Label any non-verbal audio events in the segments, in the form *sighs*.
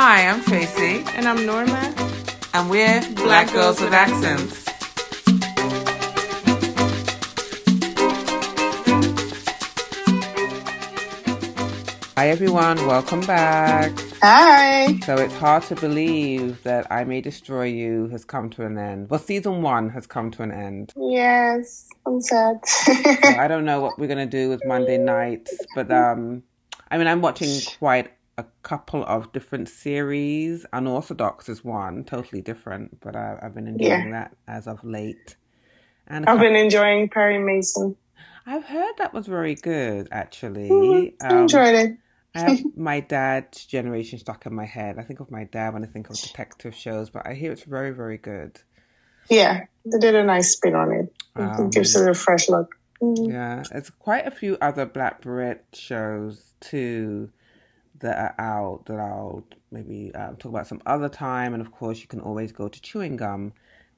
Hi, I'm Tracy. And I'm Norma. And we're Black, Black Girls, with Accents. Hi, everyone. Welcome back. Hi. So it's hard to believe that I May Destroy You has come to an end. Well, season one has come to an end. Yes, I'm sad. so I *laughs* don't know what we're going to do with Monday nights, but um, I mean, I'm watching quite a couple of different series. Unorthodox is one, totally different, but I, have been enjoying yeah. that as of late. And I've been enjoying Perry Mason. I've heard that was very good, actually. Mm-hmm. Um, enjoyed it. I have *laughs* my dad's generation stuck in my head. I think of my dad when I think of detective shows, but I hear it's very, very good. Yeah, they did a nice spin on it. Um, it gives it a fresh look. Mm-hmm. Yeah, there's quite a few other Black Brit shows too that are out that I'll maybe um, talk about some other time. And of course, you can always go to Chewing Gum,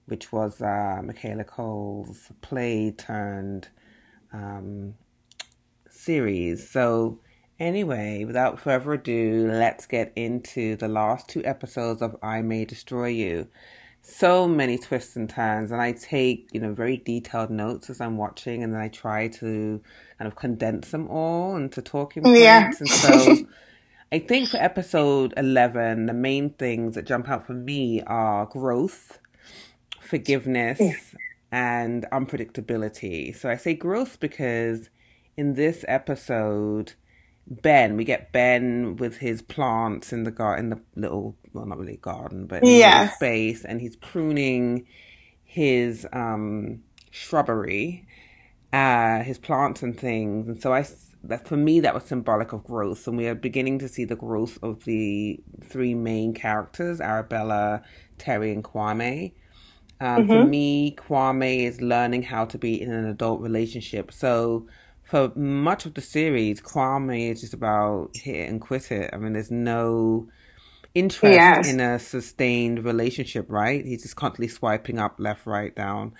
which was uh, Michaela Coel's play turned um, series. So, anyway, without further ado, let's get into the last two episodes of I May Destroy You. So many twists and turns, and I take you know very detailed notes as I'm watching, and then I try to kind of condense them all into talking points. Yeah. And so *laughs* I think for episode 11, the main things that jump out for me are growth, forgiveness, yeah. and unpredictability. So I say growth because in this episode, Ben, we get Ben with his plants in the garden, in the little, well, not really garden, but yeah. space, and he's pruning his um, shrubbery, uh, his plants and things. And so I that for me that was symbolic of growth. And we are beginning to see the growth of the three main characters arabella terry and kwame. Um, mm-hmm. for me kwame is learning how to be in an adult relationship. So for much of the series kwame is just about hit and quit it. I mean there's no interest yes. in a sustained relationship right? He's just constantly swiping up left right down.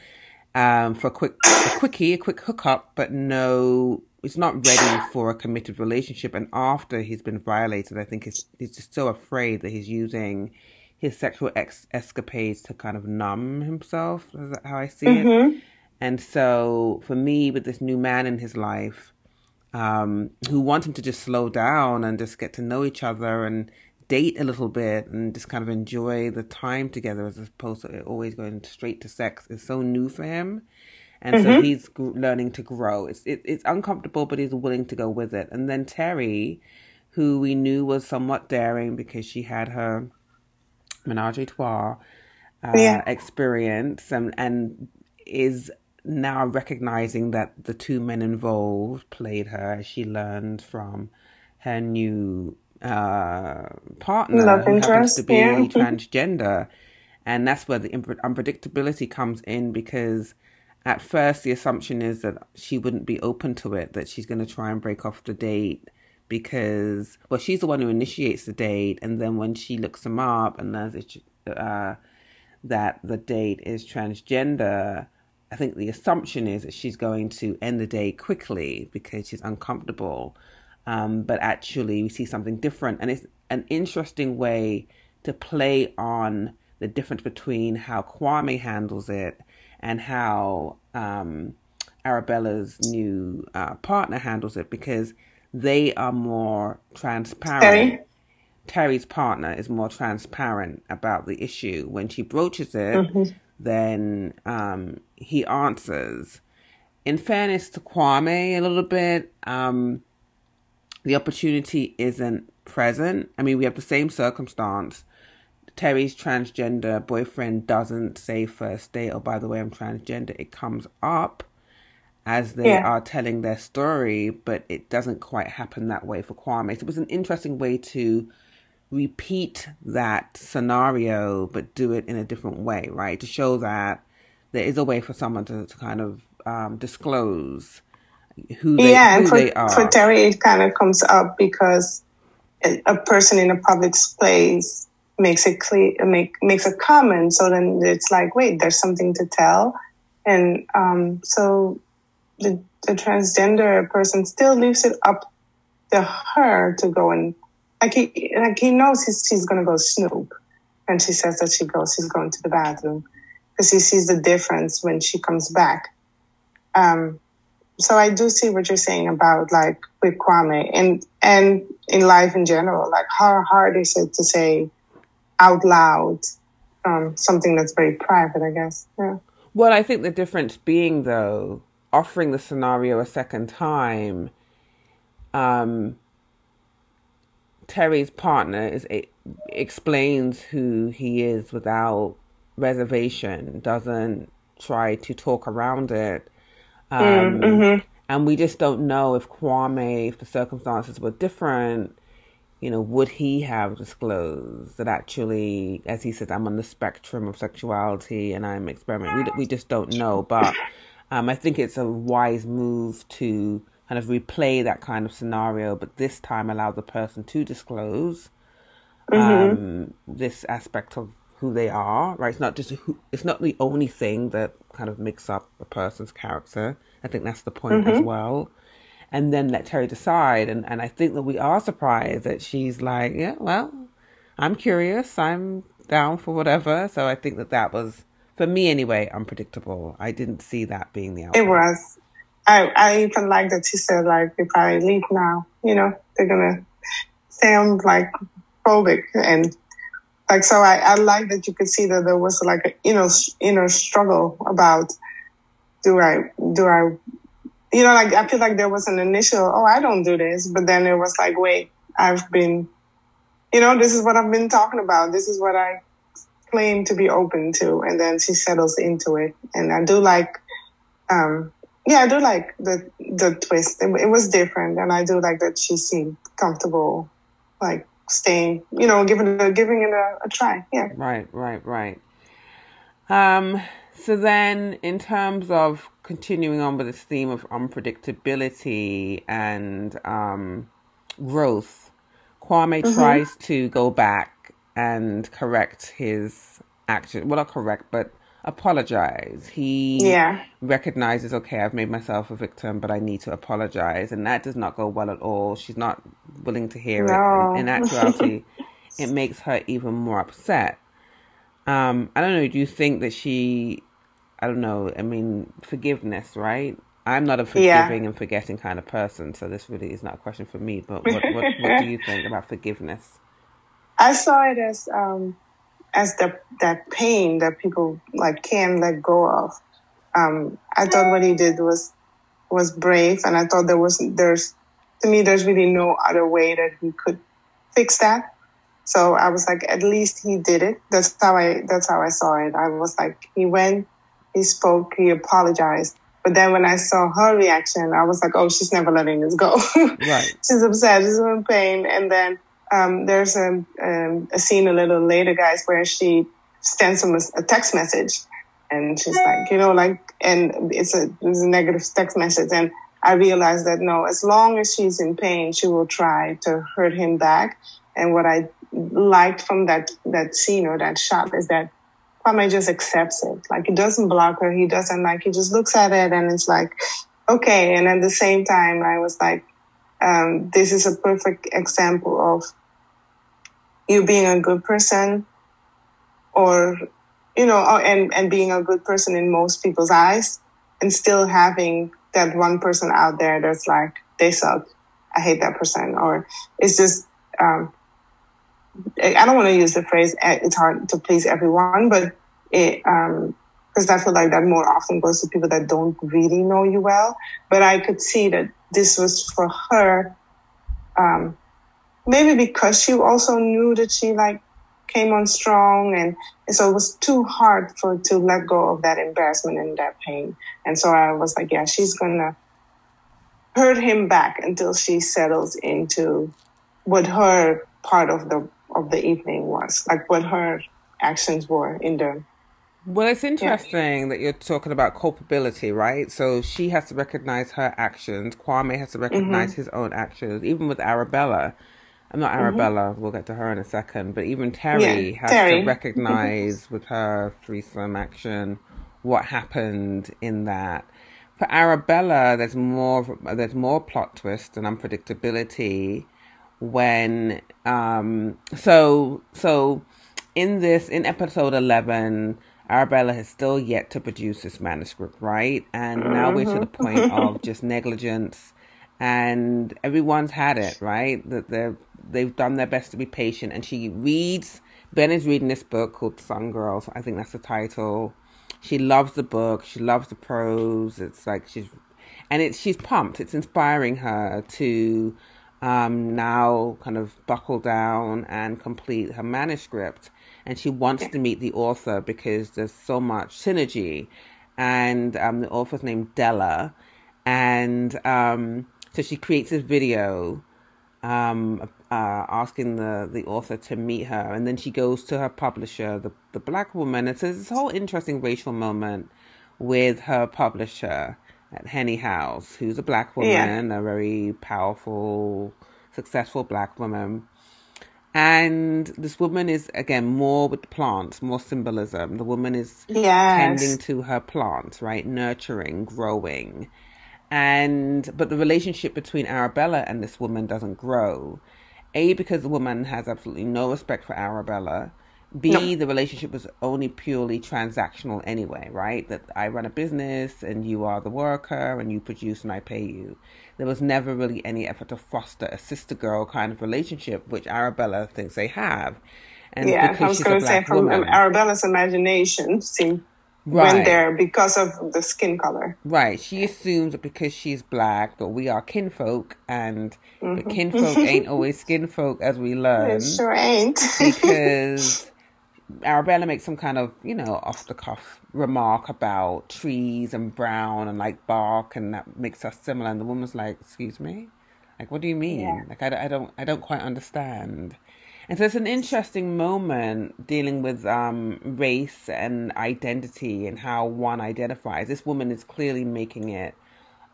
Um, for a quick a quickie a quick hookup but no he's not ready for a committed relationship. And after he's been violated, I think he's, he's just so afraid that he's using his sexual ex- escapades to kind of numb himself. Is that how I see mm-hmm. it? And so for me, with this new man in his life, um, who wants him to just slow down and just get to know each other and date a little bit and just kind of enjoy the time together as opposed to always going straight to sex is so new for him and mm-hmm. so he's learning to grow. It's it, it's uncomfortable, but he's willing to go with it. And then Terry, who we knew was somewhat daring because she had her menage a trois uh, yeah. experience, and and is now recognizing that the two men involved played her as she learned from her new uh, partner Love who happens to be yeah. *laughs* transgender. And that's where the unpredictability comes in because at first the assumption is that she wouldn't be open to it, that she's going to try and break off the date because, well, she's the one who initiates the date, and then when she looks him up and learns uh, that the date is transgender, I think the assumption is that she's going to end the date quickly because she's uncomfortable. Um, but actually, we see something different, and it's an interesting way to play on the difference between how Kwame handles it and how um, Arabella's new uh, partner handles it because they are more transparent. Terry? Terry's partner is more transparent about the issue. When she broaches it, mm-hmm. then um, he answers. In fairness to Kwame, a little bit, um, the opportunity isn't present. I mean, we have the same circumstance Terry's transgender boyfriend doesn't say first date, or oh, by the way, I'm transgender. It comes up as they yeah. are telling their story, but it doesn't quite happen that way for Kwame. So it was an interesting way to repeat that scenario, but do it in a different way, right? To show that there is a way for someone to, to kind of um, disclose who they, yeah, who and for, they are. For Terry, it kind of comes up because a person in a public place makes it clear, make, makes a comment. So then it's like, wait, there's something to tell. And um, so the, the transgender person still leaves it up to her to go and like he like he knows he's, she's gonna go snoop, and she says that she goes she's going to the bathroom because he sees the difference when she comes back. Um, so I do see what you're saying about like with Kwame and and in life in general, like how hard is it to say out loud um, something that's very private, I guess. Yeah. Well, I think the difference being though, offering the scenario a second time, um, Terry's partner is explains who he is without reservation, doesn't try to talk around it. Um, mm-hmm. And we just don't know if Kwame, if the circumstances were different, you know, would he have disclosed that actually, as he says, I'm on the spectrum of sexuality and I'm experimenting? We, we just don't know. But um, I think it's a wise move to kind of replay that kind of scenario, but this time allow the person to disclose mm-hmm. um, this aspect of who they are. Right? It's not just who, it's not the only thing that kind of makes up a person's character. I think that's the point mm-hmm. as well and then let Terry decide. And, and I think that we are surprised that she's like, yeah, well, I'm curious. I'm down for whatever. So I think that that was, for me anyway, unpredictable. I didn't see that being the outcome. It was. I, I even like that she said, like, if I leave now. You know, they're going to sound like phobic and like so I, I like that you could see that there was like a you know inner struggle about do I do I you know, like I feel like there was an initial, oh, I don't do this, but then it was like, wait, I've been, you know, this is what I've been talking about. This is what I claim to be open to, and then she settles into it, and I do like, um, yeah, I do like the the twist. It, it was different, and I do like that she seemed comfortable, like staying, you know, giving it a, giving it a, a try. Yeah. Right, right, right. Um. So then, in terms of continuing on with this theme of unpredictability and um, growth, Kwame mm-hmm. tries to go back and correct his action. Well, not correct, but apologize. He yeah. recognizes, okay, I've made myself a victim, but I need to apologize. And that does not go well at all. She's not willing to hear no. it. In, in actuality, *laughs* it makes her even more upset. Um, I don't know. Do you think that she I don't know. I mean, forgiveness, right? I'm not a forgiving yeah. and forgetting kind of person, so this really is not a question for me. But what, what, what do you *laughs* think about forgiveness? I saw it as um, as the that pain that people like can't let go of. Um, I thought what he did was was brave, and I thought there was there's to me there's really no other way that he could fix that. So I was like, at least he did it. That's how I that's how I saw it. I was like, he went he spoke, he apologized. But then when I saw her reaction, I was like, oh, she's never letting this go. *laughs* right. She's upset, she's in pain. And then um, there's a, um, a scene a little later, guys, where she sends him a, a, text message. And she's like, you know, like, and it's a, it's a negative text message. And I realized that no, as long as she's in pain, she will try to hurt him back. And what I liked from that, that scene or that shot is that Kwame just accepts it. Like he doesn't block her. He doesn't like, he just looks at it and it's like, okay. And at the same time, I was like, um, this is a perfect example of you being a good person or, you know, oh, and, and being a good person in most people's eyes and still having that one person out there that's like, they suck. I hate that person. Or it's just, um, I don't want to use the phrase eh, "it's hard to please everyone," but it um because I feel like that more often goes to people that don't really know you well. But I could see that this was for her, um, maybe because she also knew that she like came on strong, and, and so it was too hard for to let go of that embarrassment and that pain. And so I was like, yeah, she's gonna hurt him back until she settles into what her part of the of the evening was, like what her actions were in the. Well, it's interesting yeah. that you're talking about culpability, right? So she has to recognize her actions. Kwame has to recognize mm-hmm. his own actions. Even with Arabella, I'm not mm-hmm. Arabella. Mm-hmm. We'll get to her in a second. But even Terry yeah, has Terry. to recognize with her threesome action what happened in that. For Arabella, there's more. There's more plot twist and unpredictability when um so so in this in episode 11 arabella has still yet to produce this manuscript right? And now we're to the point Mm-hmm. of *laughs* just negligence. And everyone's had it right? That they're they've done their best to be patient. And she reads ben is reading this book called sun girls. I think that's the title. She loves the book. She loves the prose. It's like she's and it's she's pumped. It's inspiring her to um, now kind of buckle down and complete her manuscript. And she wants to meet the author because there's so much synergy. And um, the author's named della. And um, so she creates this video um, uh, asking the, the author to meet her, and then she goes to her publisher, the the black woman. And it's this whole interesting racial moment with her publisher Henny House, who's a black woman, a very powerful, successful black woman. And this woman is again more with plants, more symbolism. The woman is Yes. tending to her plants, right? Nurturing, growing. And but the relationship between Arabella and this woman doesn't grow. A because the woman has absolutely no respect for Arabella. B No. the relationship was only purely transactional anyway, right? That I run a business and you are the worker and you produce and I pay you. There was never really any effort to foster a sister girl kind of relationship, which Arabella thinks they have. And yeah, because I was she's going to say black from woman, Arabella's imagination, right? went there because of the skin color. Right. She assumes that because she's black that we are kinfolk and Mm-hmm. but kinfolk ain't *laughs* always skinfolk as we learn It sure ain't. *laughs* because Arabella makes some kind of, you know, off the cuff remark about trees and brown and like bark and that makes us similar and the woman's like, "Excuse me? Like what do you mean? Yeah. Like I, I don't I don't quite understand." And so it's an interesting moment dealing with um, race and identity and how one identifies. This woman is clearly making it.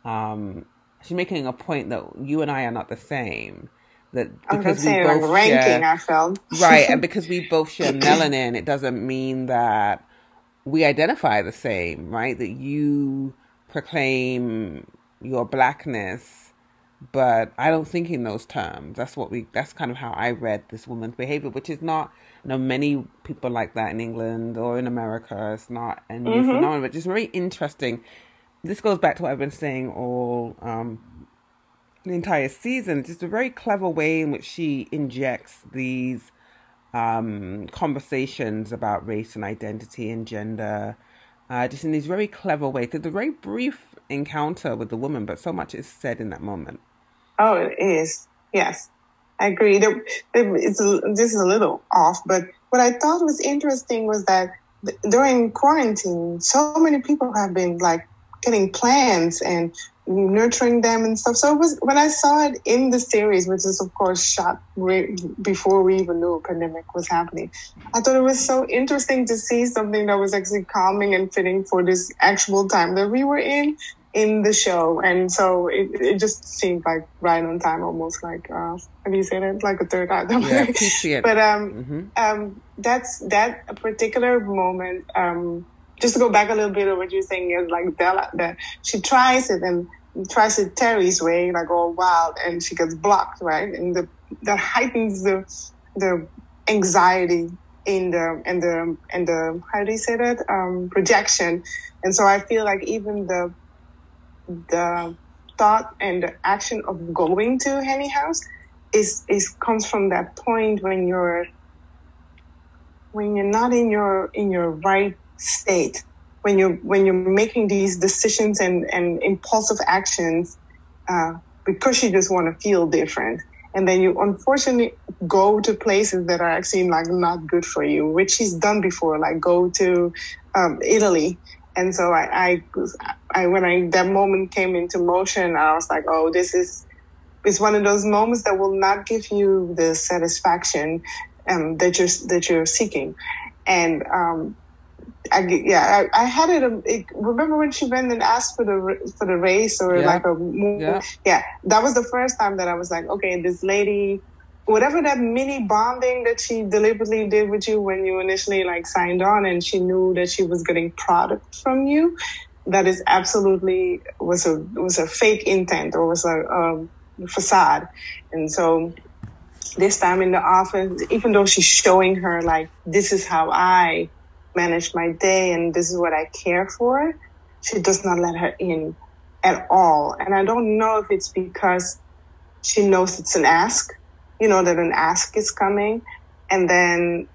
Um, she's making a point that you and I are not the same. That because we both ranking, share, felt. right, and *laughs* because we both share melanin, it doesn't mean that we identify the same, right? That you proclaim your blackness, but I don't think in those terms. That's what we. That's kind of how I read this woman's behavior, which is not. You know, many people like that in England or in America. It's not a new phenomenon, but just very interesting. This goes back to what I've been saying all um, the entire season. It's Just a very clever way in which she injects these um, conversations about race and identity and gender, uh, just in these very clever ways. It's a very brief encounter with the woman, but so much is said in that moment. Oh, it is. Yes, I agree. It's a, this is a little off, but what I thought was interesting was that th- during quarantine, so many people have been like getting plans and nurturing them and stuff. So it was when I saw it in the series, which is of course shot re- before we even knew a pandemic was happening. I thought it was so interesting to see something that was actually calming and fitting for this actual time that we were in in the show, and so it, it just seemed like right on time, almost like uh, how do you say that? Like a third item. Yeah, *laughs* but um, hmm um, that's that particular moment. Um, just to go back a little bit of what you're saying is like Della, that she tries it and tries it Terry's way, like all wild, and she gets blocked, right? And the that heightens the the anxiety in the and the and the how do you say that um, projection. And so I feel like even the the thought and the action of going to Henny House is is comes from that point when you're when you're not in your in your right state when you're when you're making these decisions and and impulsive actions uh, because you just want to feel different and then you unfortunately go to places that are actually like not good for you which she's done before like go to um, italy and so I, I, I when I that moment came into motion, I was like, oh, this is it's one of those moments that will not give you the satisfaction um, that you're that you're seeking. And um, I, yeah, I, I had it, um, it. Remember when she went and asked for the for the race or Yeah. like a move? Yeah. yeah, that was the first time that I was like, okay, this lady, whatever that mini bonding that she deliberately did with you when you initially like signed on, and she knew that she was getting product from you, that is absolutely was a was a fake intent or was a, a facade, and so this time in the office, even though she's showing her like this is how I manage my day and this is what I care for, she does not let her in at all. And I don't know if it's because she knows it's an ask, you know, that an ask is coming. And then,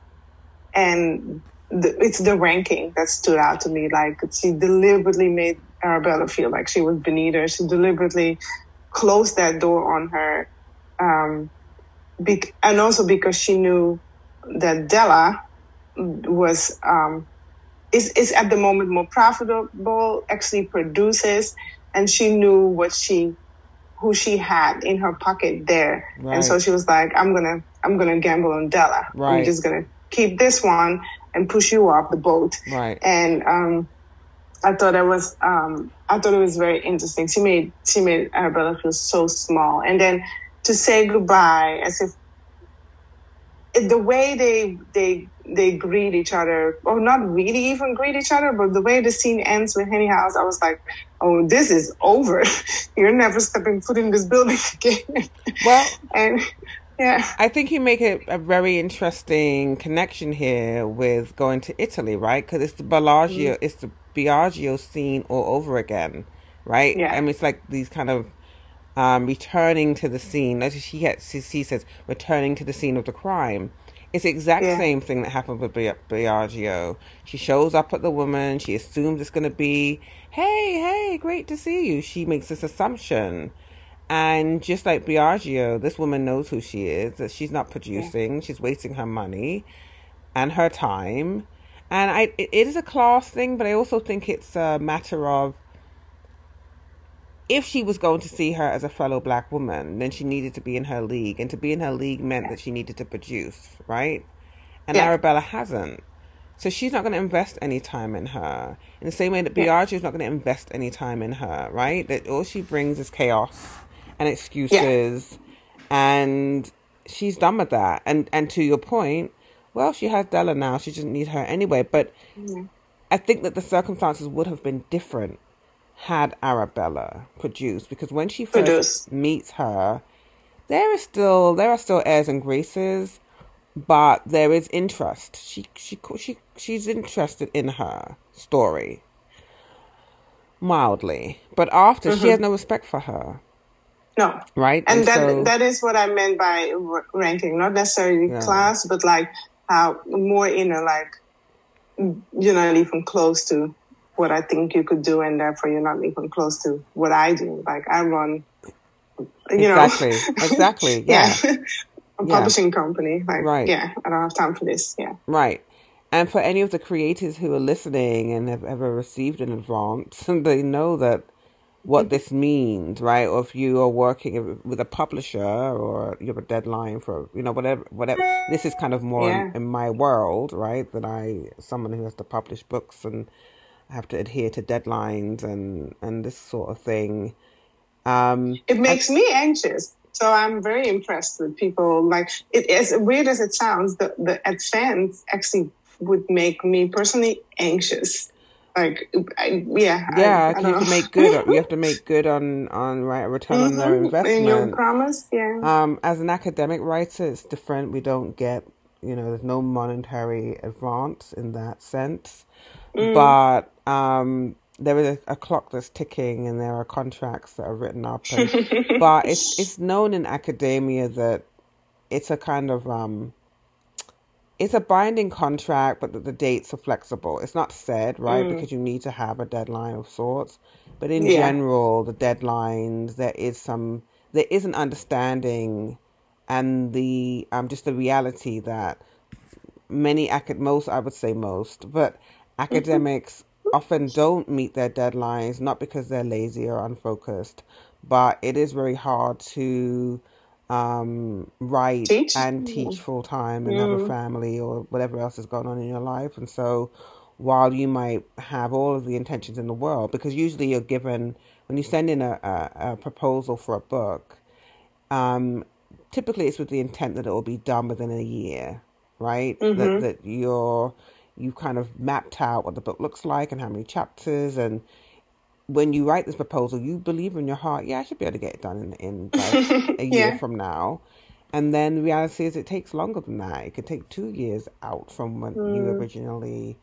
and the, it's the ranking that stood out to me. Like she deliberately made Arabella feel like she was beneath her. She deliberately closed that door on her. Um, be- and also because she knew that Della was um, is is at the moment more profitable, actually produces, and she knew what she who she had in her pocket there, right. and so she was like, "I'm gonna I'm gonna gamble on Della. Right. I'm just gonna keep this one and push you off the boat." Right. And um, I thought it was um, I thought it was very interesting. She made she made Arabella feel so small, and then to say goodbye as if the way they they they greet each other, or not really even greet each other, but the way the scene ends with Henny House, I was like, "Oh, this is over. *laughs* You're never stepping foot in this building *laughs* again." Well, and yeah, I think you make a, a very interesting connection here with going to Italy, right? Because it's the Bellagio, mm-hmm. it's the Biagio scene all over again, right? Yeah, I mean, it's like these kind of um, returning to the scene. As she, she says, returning to the scene of the crime. It's the exact yeah. same thing that happened with Biagio. She shows up at the woman. She assumes it's going to be, hey, hey, great to see you. She makes this assumption. And just like Biagio, this woman knows who she is, that she's not producing. Yeah. She's wasting her money and her time. And I, it is a class thing, but I also think it's a matter of if she was going to see her as a fellow black woman, then she needed to be in her league. And to be in her league meant that she needed to produce, right? And yeah. Arabella hasn't. So she's not going to invest any time in her. In the same way that Biagio is not going to invest any time in her, right? That all she brings is chaos and excuses. Yeah. And she's done with that. And and to your point, well, she has Della now. She doesn't need her anyway. But mm-hmm. I think that the circumstances would have been different had Arabella produced because when she first Produce. meets her, there is still there are still airs and graces, but there is interest. She she she she's interested in her story mildly, but after mm-hmm. she has no respect for her. No, right, and, and that so, that is what I meant by ranking, not necessarily class, but like how more in a like you're not even close to what I think you could do, and therefore you're not even close to what I do. Like I run, you exactly, know, *laughs* exactly, yeah. yeah. *laughs* a publishing yeah. company. Like, right. yeah, I don't have time for this. Yeah, right. And for any of the creators who are listening and have ever received an advance, *laughs* they know that what this means, right? Or if you are working with a publisher or you have a deadline for, you know, whatever, whatever. This is kind of more yeah. in, in, my world, right? That I, someone who has to publish books and have to adhere to deadlines and and this sort of thing. Um, it makes I, me anxious. So I'm very impressed with people. Like it, as weird as it sounds, the the advance actually would make me personally anxious. Like, I, yeah, yeah. I, I you have to make good. you have to make good on on right return mm-hmm. on their investment. In your promise, yeah. Um, as an academic writer, it's different. We don't get, you know, there's no monetary advance in that sense. Mm. But um, there is a, a, clock that's ticking, and there are contracts that are written up. And, *laughs* but it's it's known in academia that it's a kind of um, it's a binding contract, but that the dates are flexible. It's not said right mm. because you need to have a deadline of sorts. But in yeah. general, the deadlines there is some there is an understanding, and the um just the reality that many most I would say most, but academics often don't meet their deadlines, not because they're lazy or unfocused, but it is very hard to um, write teach? and teach full time and mm. have a family or whatever else is going on in your life. And so, while you might have all of the intentions in the world, because usually you're given when you send in a, a, a proposal for a book, um, typically it's with the intent that it will be done within a year, right? Mm-hmm. That that you're you've kind of mapped out what the book looks like and how many chapters and when you write this proposal you believe in your heart yeah i should be able to get it done in, in like *laughs* a year yeah. from now and then the reality is it takes longer than that. It could take two years out from when mm. you originally.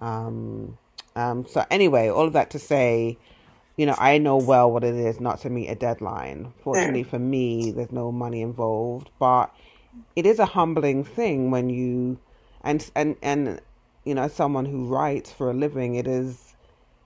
Um, um, so anyway, all of that to say, you know, I know well what it is not to meet a deadline. Fortunately for me, there's no money involved, but it is a humbling thing when you and and and you know, someone who writes for a living, it is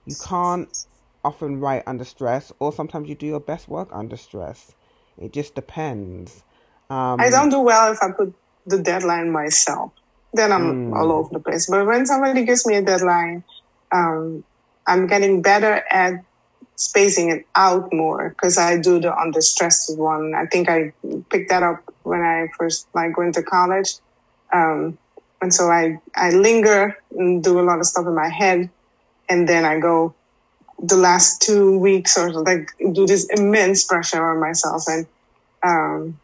you can't often write under stress, or sometimes you do your best work under stress. It just depends. Um, I don't do well if I put the deadline myself. Then I'm mm. all over the place. But when somebody gives me a deadline, um, I'm getting better at spacing it out more because I do the under stress one. I think I picked that up when I first like went to college. Um, and so I, I linger and do a lot of stuff in my head. And then I go the last two weeks or like do this immense pressure on myself. And, um,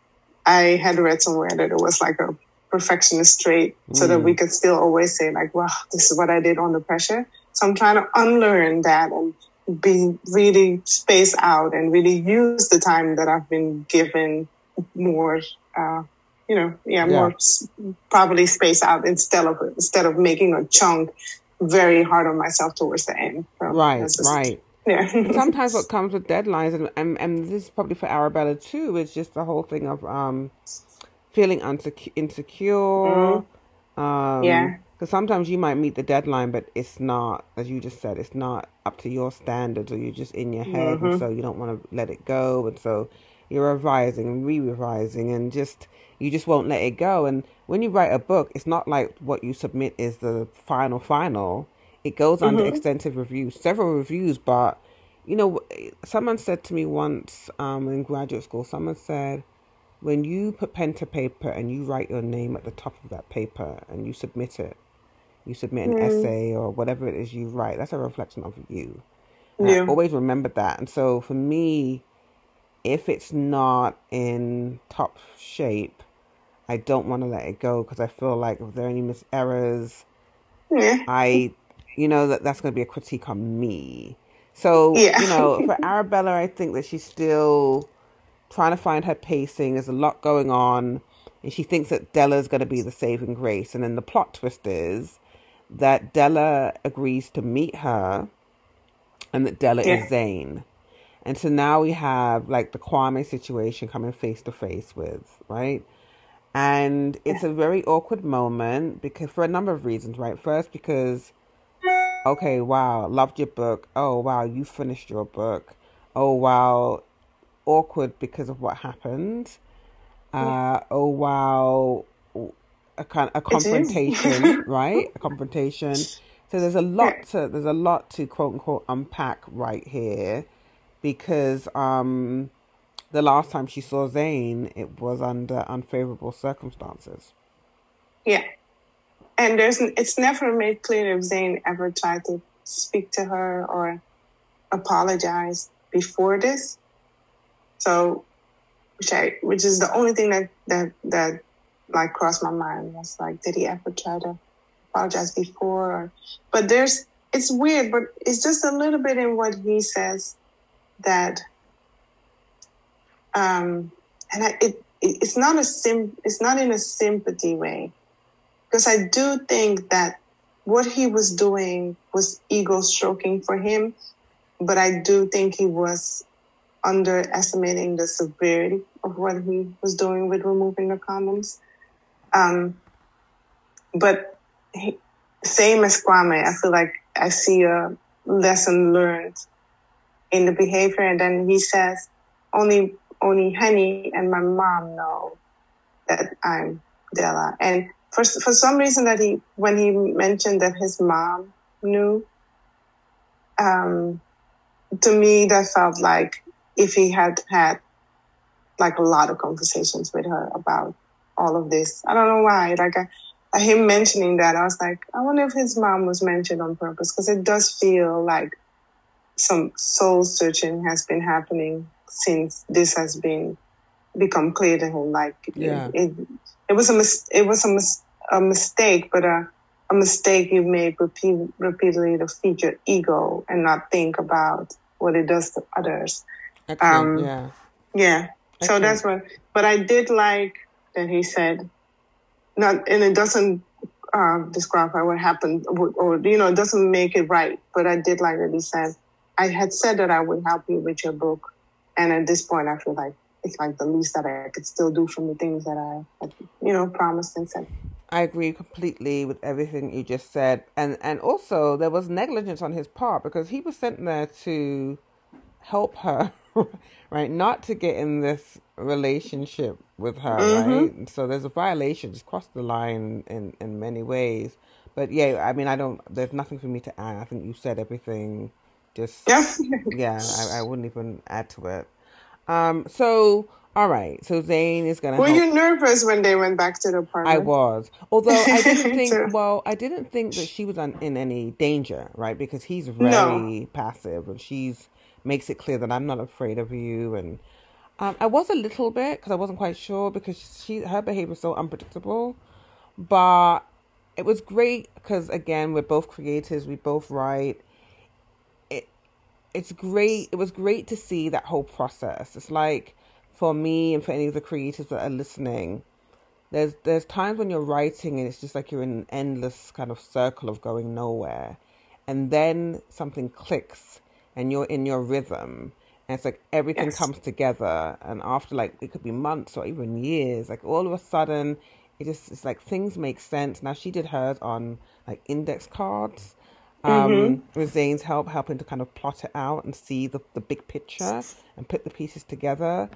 I had read somewhere that it was like a perfectionist trait mm. so that we mm. could still always say like, wow, this is what I did under pressure. So I'm trying to unlearn that and be really spaced out and really use the time that I've been given more, uh, you know, yeah, yeah. more probably spaced out instead of instead of making a chunk very hard on myself towards the end. So right, right. Yeah. Sometimes *laughs* what comes with deadlines, and, and and this is probably for Arabella too, is just the whole thing of um feeling insecure. Mm-hmm. Um, yeah. Because sometimes you might meet the deadline, but it's not, as you just said, it's not up to your standards, or you're just in your head, mm-hmm. and so you don't want to let it go, and so you're revising and re-revising, and just you just won't let it go. And when you write a book, it's not like what you submit is the final final. It goes mm-hmm. under extensive review, several reviews, but you know, someone said to me once um, in graduate school, someone said, when you put pen to paper and you write your name at the top of that paper and you submit it, you submit an mm. essay or whatever it is you write, that's a reflection of you. Yeah. I always remember that. And so for me, if it's not in top shape, I don't want to let it go because I feel like if there are any mis errors, yeah. I, you know, that that's going to be a critique on me. So, yeah. you know, for Arabella, I think that she's still trying to find her pacing. There's a lot going on. And she thinks that Della is going to be the saving grace. And then the plot twist is that Della agrees to meet her and that Della yeah. is Zain. And so now we have like the Kwame situation coming face to face with, right? And it's a very awkward moment because for a number of reasons, right? First, because, okay, wow, loved your book. Oh, wow, you finished your book. Oh, wow, awkward because of what happened. Uh, oh wow, a kind a confrontation, *laughs* right? A confrontation. So there's a lot to there's a lot to quote unquote unpack right here, because um, the last time she saw Zain, it was under unfavorable circumstances. Yeah, and there's it's never made clear if Zain ever tried to speak to her or apologize before this. So, which I, which is the only thing that that that like crossed my mind was like, did he ever try to apologize before? Or, but there's, it's weird, but it's just a little bit in what he says that, um, and I, it, it's not a sim, it's not in a sympathy way, because I do think that what he was doing was ego stroking for him, but I do think he was underestimating the severity of what he was doing with removing the condoms. Um, but he, same as Kwame, I feel like I see a lesson learned in the behavior. And then he says, only, only Honey and my mom know that I'm Della. And for, for some reason that he, when he mentioned that his mom knew, um, to me, that felt like if he had had like a lot of conversations with her about all of this. I don't know why. Like I, him mentioning that, I was like, I wonder if his mom was mentioned on purpose because it does feel like some soul searching has been happening since this has been become clear to him. Like yeah. it, it, it was a mis- it was a, mis- a mistake, but a a mistake you made repeat, repeatedly to feed your ego and not think about what it does to others. Excellent. Um, yeah. Yeah. Excellent. So that's what. But I did like that he said, not, and it doesn't uh, describe what happened, or, or, you know, it doesn't make it right. But I did like that he said, I had said that I would help you with your book, and at this point, I feel like it's like the least that I could still do from the things that I, had, you know, promised and said. I agree completely with everything you just said, and and also there was negligence on his part because he was sent there to help her, *laughs* right? Not to get in this relationship with her, mm-hmm. right? So there's a violation, just crossed the line in in many ways. But yeah, I mean, I don't. There's nothing for me to add. I think you said everything. Just yeah, yeah. I, I wouldn't even add to it. Um. So all right, so Zain is gonna. Were help. you nervous when they went back to the apartment? I was, although I *laughs* didn't think. well, I didn't think that she was on, in any danger, right? Because he's very no. passive, and she's makes it clear that I'm not afraid of you. And um, I was a little bit because I wasn't quite sure because she her behavior was so unpredictable, but it was great because again we're both creators, we both write. It it's great. It was great to see that whole process. It's like for me and for any of the creators that are listening, there's there's times when you're writing and it's just like you're in an endless kind of circle of going nowhere, and then something clicks and you're in your rhythm, and it's like everything yes. comes together, and after like it could be months or even years, like all of a sudden, it just it's like things make sense. Now she did hers on like index cards. Um, mm-hmm. with Zain's help, helping to kind of plot it out and see the, the big picture and put the pieces together.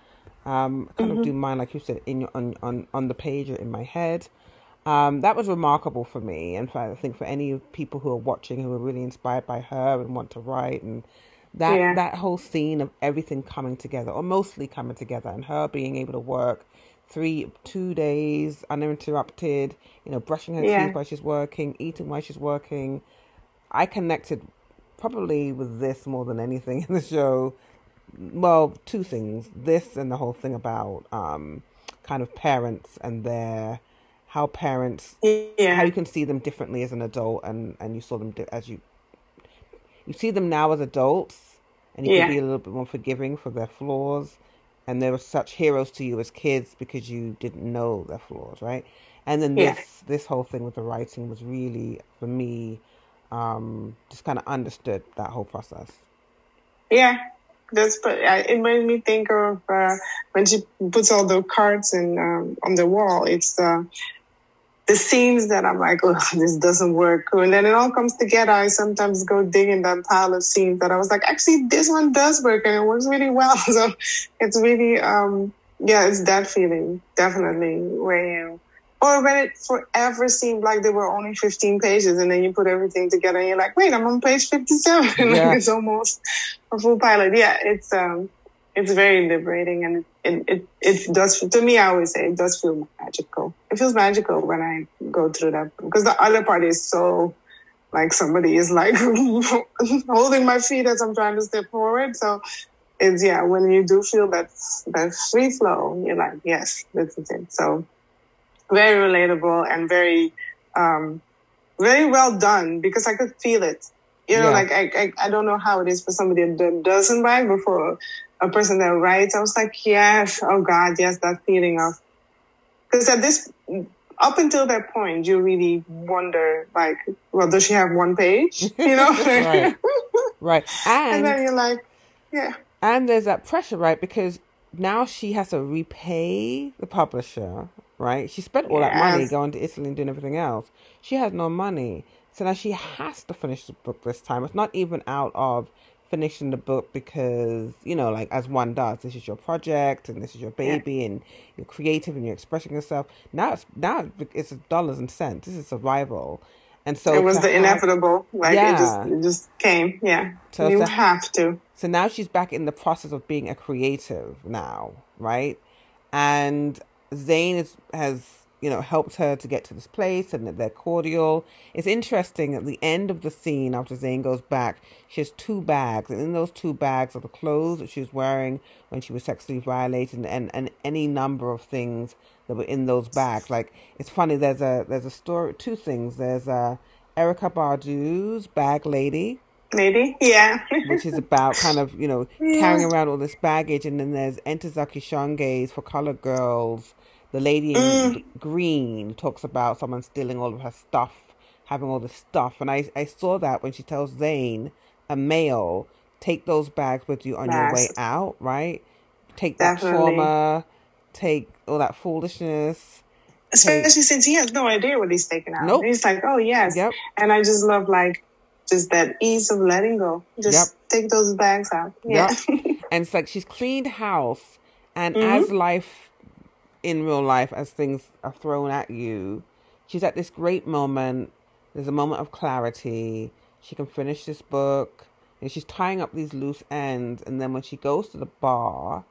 Um, kind mm-hmm. of do mine, like you said, in your, on, on, on the page or in my head. Um, that was remarkable for me. And for, I think for any people who are watching who are really inspired by her and want to write and that, yeah. that whole scene of everything coming together or mostly coming together and her being able to work three, two days uninterrupted, you know, brushing her yeah. teeth while she's working, eating while she's working. I connected probably with this more than anything *laughs* in the show well, two things. This and the whole thing about um, kind of parents and their how parents yeah. how you can see them differently as an adult and and you saw them as you you see them now as adults and you yeah. can be a little bit more forgiving for their flaws and they were such heroes to you as kids because you didn't know their flaws right and then this yeah. this whole thing with the writing was really for me um just kind of understood that whole process yeah that's but it made me think of uh, when she puts all the cards in um, on the wall. It's the the scenes that I'm like, oh, this doesn't work. And then it all comes together. I sometimes go dig in that pile of scenes that I was like, actually, this one does work and it works really well. *laughs* So it's really, um, yeah, it's that feeling definitely where you or when it forever seemed like there were only 15 pages and then you put everything together and you're like, wait, I'm on page 57. *laughs* Yeah. like it's almost a full pilot. Yeah, it's, um, it's very liberating and it, it, it does, to me, I always say it does feel magical. It feels magical when I go through that because the other part is so like somebody is like *laughs* holding my feet as I'm trying to step forward. So it's, yeah, when you do feel that, that free flow, you're like, yes, this is it. So, very relatable and very, um, very well done because I could feel it. You know, yeah. like I, I, I, don't know how it is for somebody that doesn't write, but for a person that writes, I was like, yes, oh God, yes, that feeling of, because at this, up until that point, you really wonder, like, well, does she have one page? *laughs* You know, *laughs* right, right, and, *laughs* and then you're like, yeah, and there's that pressure, right? Because now she has to repay the publisher right? She spent all yes. that money going to Italy and doing everything else. She has no money. So now she has to finish the book this time. It's not even out of finishing the book because, you know, like as one does, this is your project and this is your baby yeah. and you're creative and you're expressing yourself. Now it's now it's dollars and cents. This is survival. And so it was the have, inevitable. Like yeah. it just it just came. Yeah. So you have to. So now she's back in the process of being a creative now, right? And Zain is, has you know helped her to get to this place and that they're cordial. It's interesting at the end of the scene after Zain goes back, she has two bags, and in those two bags are the clothes that she was wearing when she was sexually violated, and and any number of things that were in those bags. Like it's funny. There's a there's a story. Two things. There's uh, a Erykah Badu's bag lady Maybe, yeah. which is about kind of, you know, *laughs* yeah. carrying around all this baggage. And then there's Ntozake Shange's for Colored Girls, the the lady in mm. green talks about someone stealing all of her stuff, having all the stuff, and I I saw that when she tells Zain, a male, take those bags with you on your way out, right? Take that Definitely. trauma, take all that foolishness. Especially take... since he has no idea what he's taking out. Nope. He's like, oh yes, yep. and I just love like just that ease of letting go. Just yep. take those bags out. Yeah. Yep. *laughs* and it's like she's cleaned house, and mm-hmm. as life in real life, as things are thrown at you, she's at this great moment. There's a moment of clarity. She can finish this book, and she's tying up these loose ends. And then when she goes to the bar,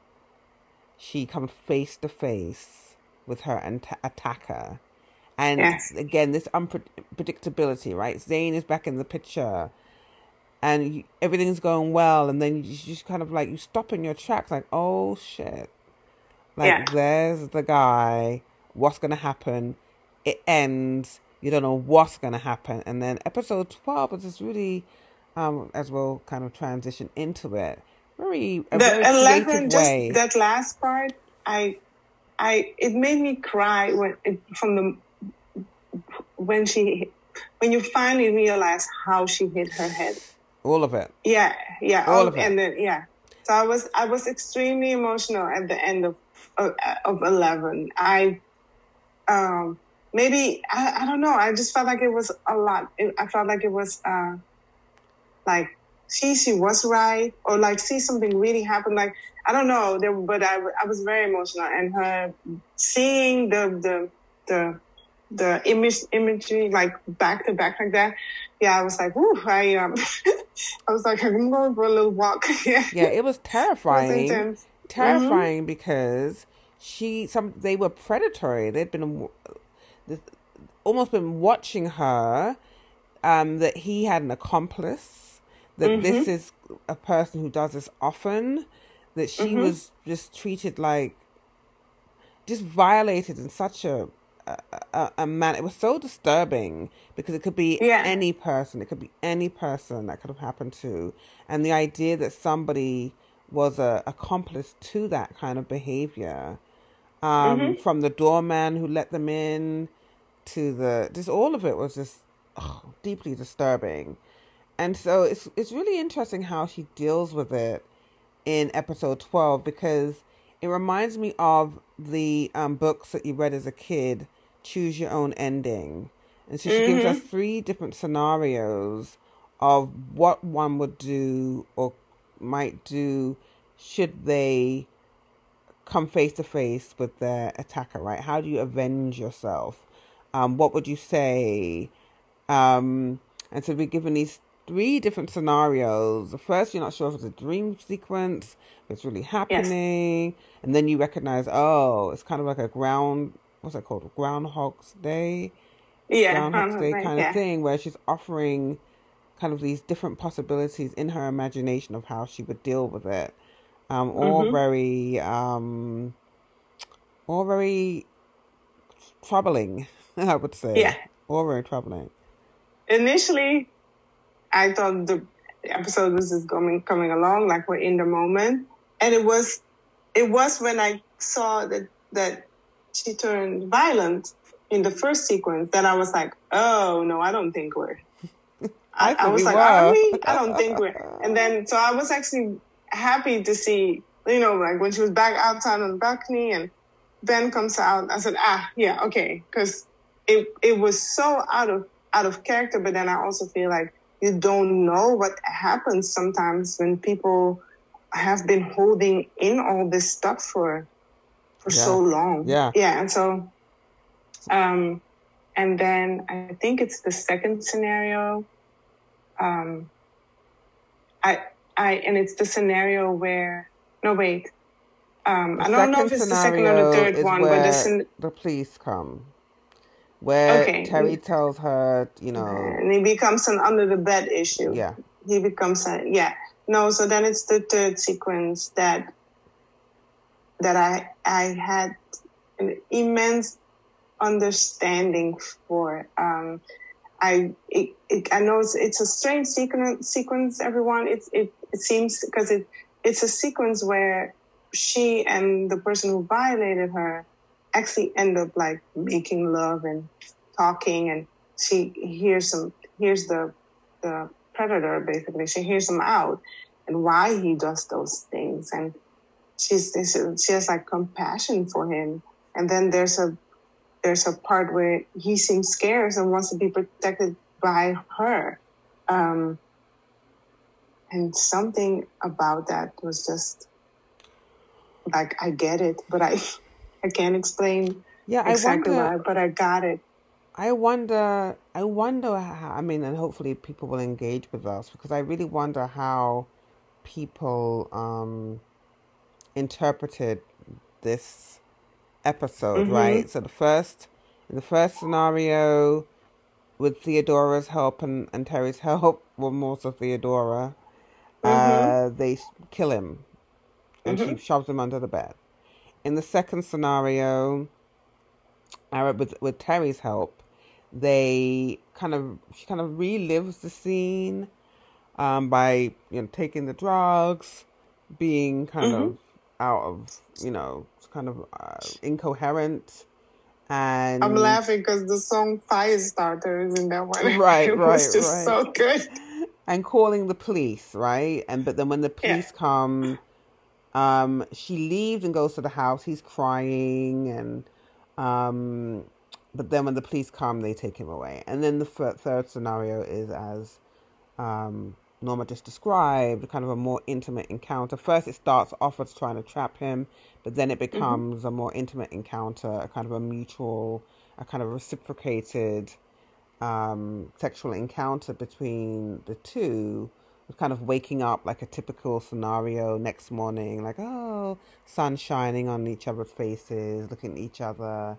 she comes face to face with her attacker and yes. again, this unpredictability, right? Zain is back in the picture and you, everything's going well. And then you just kind of like, you stop in your tracks, like, oh shit. Like, yeah. there's the guy. What's going to happen? It ends. You don't know what's going to happen. And then episode 12 is just really, um, as we'll kind of transition into it, very, the very 11, just that last part, I I it made me cry when it, from the when she when you finally realize how she hit her head. All of it. Yeah, yeah, all, all of it. And then yeah, so I was I was extremely emotional at the end of of, of eleven. I um maybe I, I don't know. I just felt like it was a lot. It, I felt like it was uh like see she was right or like see something really happen. Like I don't know. There, but I I was very emotional and her seeing the the the the image imagery like back to back like that. Yeah, I was like, ooh, I um, *laughs* I was like, I'm going for a little walk. *laughs* yeah, yeah, it was terrifying, it was terrifying mm-hmm. because she some they were predatory. They'd been almost been watching her. Um, that he had an accomplice. That mm-hmm. this is a person who does this often. That she mm-hmm. was just treated like just violated in such a a, a, man. It was so disturbing because it could be yeah. any person. It could be any person that could have happened to, and the idea that somebody was a accomplice to that kind of behavior, um, mm-hmm. from the doorman who let them in to the just all of it was just oh, deeply disturbing, and so it's it's really interesting how she deals with it in episode twelve because it reminds me of the um, books that you read as a kid choose your own ending. And so she mm-hmm. gives us three different scenarios of what one would do or might do should they come face to face with their attacker, right? How do you avenge yourself? Um, what would you say? Um, and so we're given these three different scenarios. The first, you're not sure if it's a dream sequence, if it's really happening, yes. and then you recognize, oh, it's kind of like a ground what's that called? Groundhog's Day. Yeah, Groundhog's Day kind yeah. of thing, where she's offering kind of these different possibilities in her imagination of how she would deal with it. Um, all mm-hmm. very, um, all very troubling. *laughs* I would say. Yeah. All very troubling. Initially, I thought the episode was just coming coming along, like we're in the moment, and it was, it was when I saw that that she turned violent in the first sequence, then I was like, oh no, I don't think we're. *laughs* I, I, was like, are we? I don't think we're. And then, so I was actually happy to see, you know, like when she was back outside on the balcony and Ben comes out. I said, ah, yeah, okay, because it it was so out of out of character. But then I also feel like you don't know what happens sometimes when people have been holding in all this stuff for for yeah. so long. Yeah. Yeah. And so, um, and then I think it's the second scenario. Um, I, I, and it's the scenario where, no, wait. Um, I don't know if it's the second or the third one, but the, the police come where okay. Terry tells her, you know, and he becomes an under the bed issue. Yeah, he becomes a yeah. No, so then it's the third sequence that that I I had an immense understanding for. Um, I it, it, I know it's, it's a strange sequence. Sequence, everyone. It's it it seems because it it's a sequence where she and the person who violated her actually end up like making love and talking and she hears some hears the the predator basically she hears him out and why he does those things and she's she has like compassion for him and then there's a there's a part where he seems scared and wants to be protected by her um, and something about that was just like I get it, but I *laughs* I can't explain Yeah, exactly I why, but I got it. I wonder. I wonder how. I mean, and hopefully people will engage with us because I really wonder how people um, interpreted this episode. Mhm. Right. So the first, in the first scenario, with Theodora's help and, and Terry's help, well, more so Theodora, uh, they kill him, and she shoves him under the bed. In the second scenario, uh, with with Terry's help, they kind of she kind of relives the scene um, by you know taking the drugs, being kind of out of you know kind of uh, incoherent, and I'm laughing because the song Firestarter is in that one. *laughs* Right, it right, was just right. so good. and calling the police, right? And but then when the Yeah. police come, um, she leaves and goes to the house. He's crying, and um, but then when the police come, they take him away. And then the fir- third scenario is as um, Norma just described, kind of a more intimate encounter. First, it starts off as trying to trap him, but then it becomes a more intimate encounter, a kind of a mutual, a kind of reciprocated um, sexual encounter between the two, kind of waking up like a typical scenario next morning, like, oh, sun shining on each other's faces, looking at each other.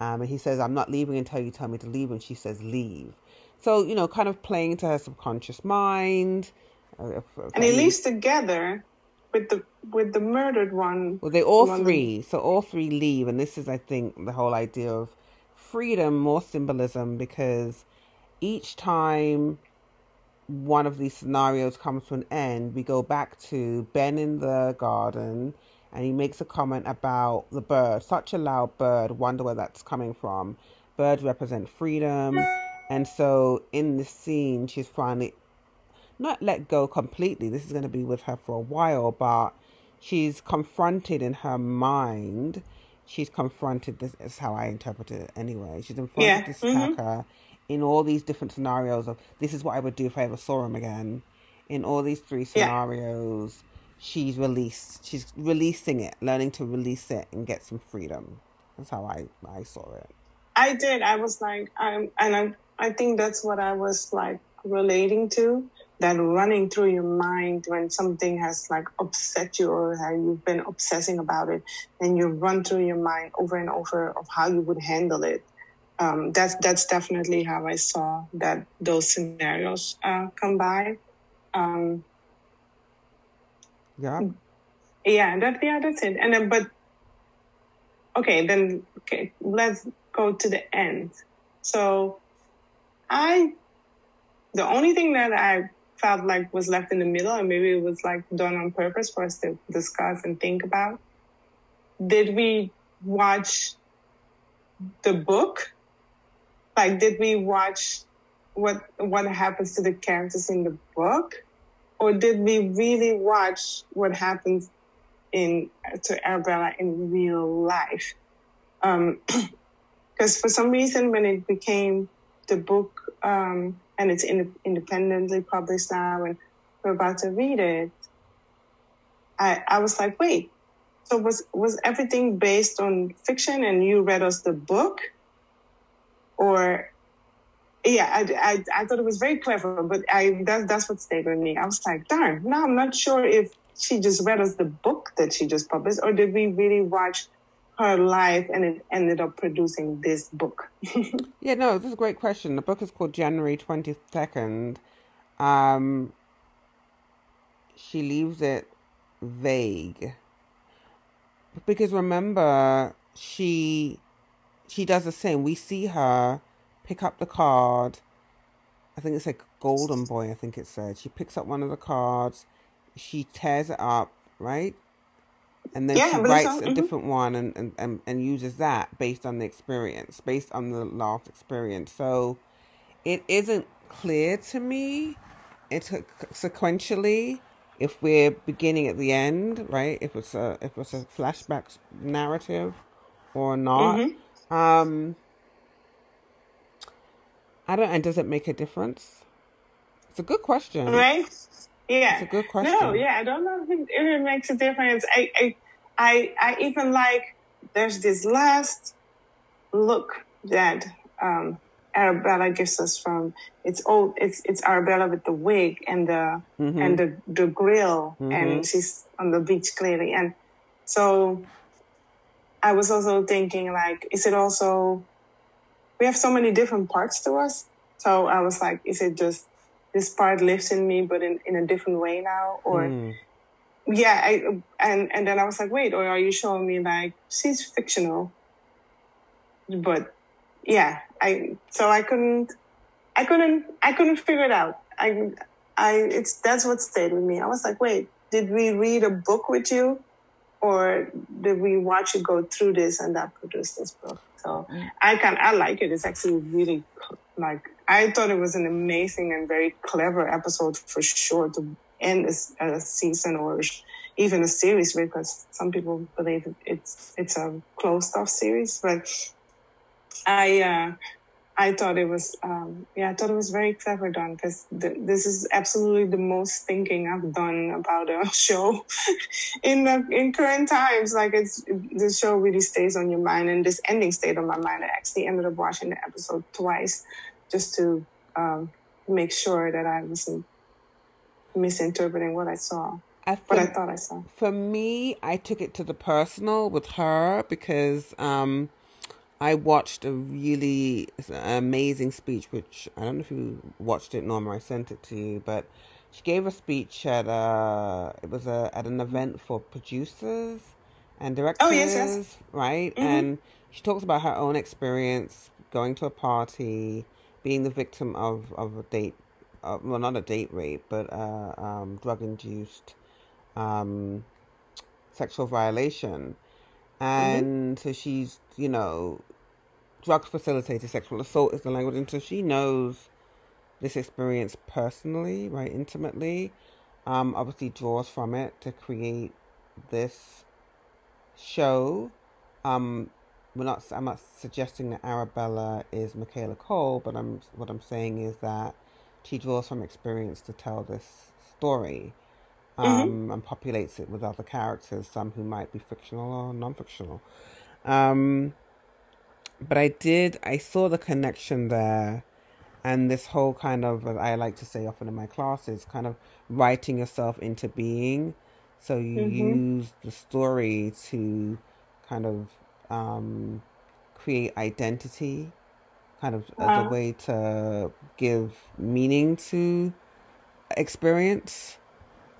Um, and he says, I'm not leaving until you tell me to leave. And she says, leave. So, you know, kind of playing to her subconscious mind. Uh, And he leaves together with the with the murdered one. Well, they all three. So all three leave, and this is, I think, the whole idea of freedom, more symbolism, because each time one of these scenarios comes to an end, we go back to Ben in the garden, and he makes a comment about the bird. Such a loud bird. Wonder where that's coming from. Birds represent freedom, and so in this scene, she's finally not let go completely. This is going to be with her for a while, but she's confronted in her mind. She's confronted. This is how I interpret it anyway. She's confronted Yeah, this mhm. attacker in all these different scenarios of this is what I would do if I ever saw him again. In all these three Yeah. scenarios, she's released. She's releasing it, learning to release it and get some freedom. That's how I I saw it. I did. I was like, I'm, and I, I think that's what I was like relating to. That running through your mind when something has like upset you or how you've been obsessing about it, and you run through your mind over and over of how you would handle it. Um, that's that's definitely how I saw that those scenarios uh, come by. Um, Yeah. yeah, that yeah, that's it. And then, but okay, then okay, let's go to the end. So, I the only thing that I felt like was left in the middle, and maybe it was like done on purpose for us to discuss and think about. Did we watch the book? Like, did we watch what what happens to the characters in the book? or did we really watch what happens in to Arabella in real life? Um, *clears throat* because for some reason, when it became the book um, and it's in, independently published now, and we're about to read it, I I was like, wait, so was was everything based on fiction, and you read us the book, or yeah, I, I, I thought it was very clever, but I that, that's what stayed with me. I was like, darn, now I'm not sure if she just read us the book that she just published, or did we really watch her life and it ended up producing this book? *laughs* Yeah, no, this is a great question. The book is called January 22nd. Um, she leaves it vague. Because remember, she she does the same. We see her pick up the card. I think it's like Golden Boy, I think it said. She picks up one of the cards. She tears it up, right? And then Yeah, she writes so. a different one and, and, and, and uses that based on the experience, based on the last experience. So it isn't clear to me it's sequentially if we're beginning at the end, right? If it's a if it's a flashback narrative or not. Mm-hmm. Um I don't and does it make a difference? It's a good question. right? Yeah. It's a good question. No, yeah, I don't know if it, if it makes a difference. I, I, I, I even like there's this last look that um, Arabella gives us from it's old. It's it's Arabella with the wig and the Mhm. and the the grill, Mhm. and she's on the beach clearly. And so I was also thinking, like, is it also we have so many different parts to us? So I was like, is it just this part lives in me, but in, in a different way now, or Mm. yeah, I and and then I was like, wait, or are you showing me like she's fictional? But yeah, I so I couldn't, I couldn't, I couldn't figure it out. I, I it's that's what stayed with me. I was like, wait, did we read a book with you, or did we watch you go through this and that produced this book? So I can I like it. It's actually really like I thought it was an amazing and very clever episode for sure to end a, a season or even a series because some people believe it's it's a closed off series but I uh, I thought it was um, yeah I thought it was very clever done because th- this is absolutely the most thinking I've done about a *laughs* show in the in current times. Like it's the show really stays on your mind and this ending stayed on my mind I actually ended up watching the episode twice just to um, make sure that I wasn't misinterpreting what I saw I what I thought I saw for me, I took it to the personal with her because um, I watched a really amazing speech, which I don't know if you watched it, Norma. I sent it to you, but she gave a speech at uh it was a at an event for producers and directors, Oh, yes, yes. right? Mhm. And she talks about her own experience going to a party, being the victim of of a date, uh, well, not a date rape, but uh, um, drug induced um, sexual violation. And so she's, you know, drug facilitated sexual assault is the language. And so she knows this experience personally, right, intimately. Um, obviously draws from it to create this show. Um, we're not. I'm not suggesting that Arabella is Michaela Coel, but I'm. What I'm saying is that she draws from experience to tell this story, um, and populates it with other characters, some who might be fictional or non-fictional. Um, but I did. I saw the connection there, and this whole kind of, as I like to say often in my classes, kind of writing yourself into being. So you Mhm. use the story to kind of um, create identity, kind of as a way to give meaning to experience.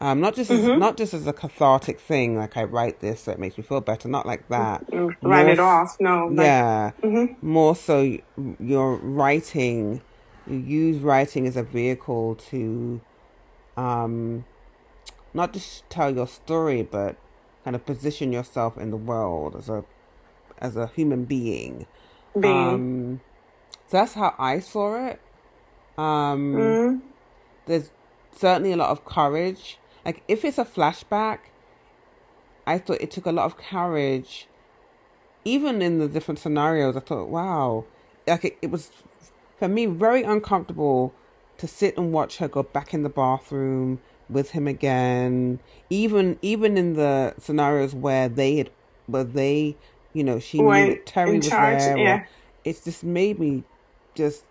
Um, not just as, Mhm. not just as a cathartic thing, like I write this so it makes me feel better. Not like that. Mm, write it More s- off no like, yeah, mhm. more so you're writing. You use writing as a vehicle to, um, not just tell your story, but kind of position yourself in the world as a as a human being. being Um, so that's how I saw it. Um, mm, there's certainly a lot of courage. Like if it's a flashback, I thought it took a lot of courage. Even in the different scenarios, I thought, wow, like it, it was for me very uncomfortable to sit and watch her go back in the bathroom with him again. Even even in the scenarios where they had, where they, you know, she Were knew Terry was charge, there. yeah. it's just made me just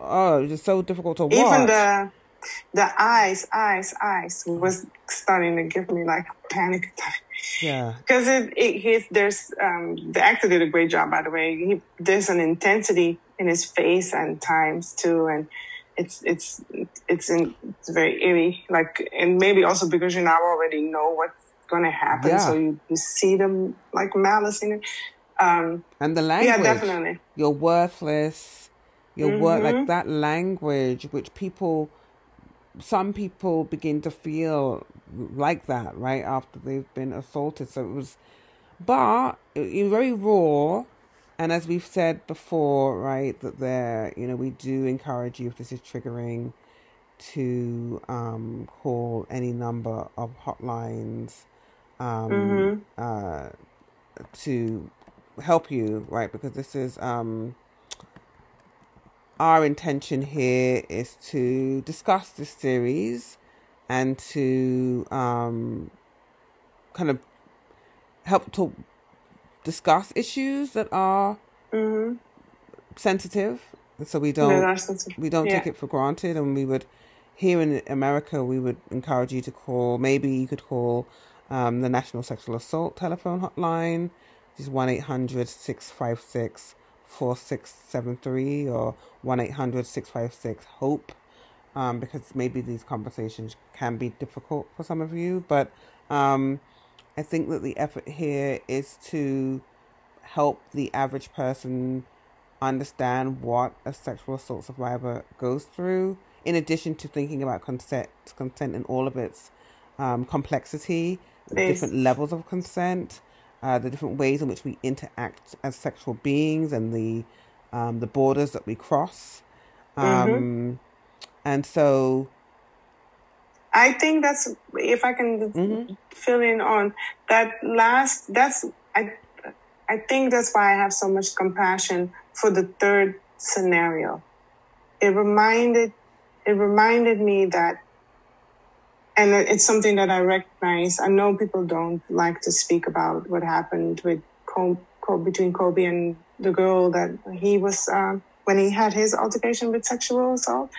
oh, it's just so difficult to watch. even the the eyes eyes eyes was starting to give me like panic attack yeah. because it, it he's, there's um the actor did a great job by the way he, there's an intensity in his face and times too and it's it's it's in, it's very eerie like and maybe also because you now already know what's gonna happen Yeah. so you, you see them like malice in it um And the language. yeah definitely You're worthless. You're wor- like that language, which people, some people begin to feel like that, right after they've been assaulted. So it was, but it, very raw. And as we've said before, right, that there, you know, we do encourage you if this is triggering to um, call any number of hotlines um, mm-hmm. uh, to help you, right? Because this is um, our intention here is to discuss this series and to um, kind of help to discuss issues that are mm-hmm. sensitive, so we don't we don't yeah. take it for granted, and we would here in America we would encourage you to call. Maybe you could call um, the National Sexual Assault Telephone Hotline, which is one eight hundred six five six 4673 or 1 800 656 HOPE um, because maybe these conversations can be difficult for some of you. But um, I think that the effort here is to help the average person understand what a sexual assault survivor goes through, in addition to thinking about consent, consent in all of its um, complexity, different levels of consent uh, the different ways in which we interact as sexual beings and the um, the borders that we cross. Um, mm-hmm. And so, I think that's if I can mm-hmm. fill in on that last. That's I. I think that's why I have so much compassion for the third scenario. It reminded it reminded me that and it's something that I recognize. I know people don't like to speak about what happened with Kobe, between Kobe and the girl that he was uh, when he had his altercation with sexual assault.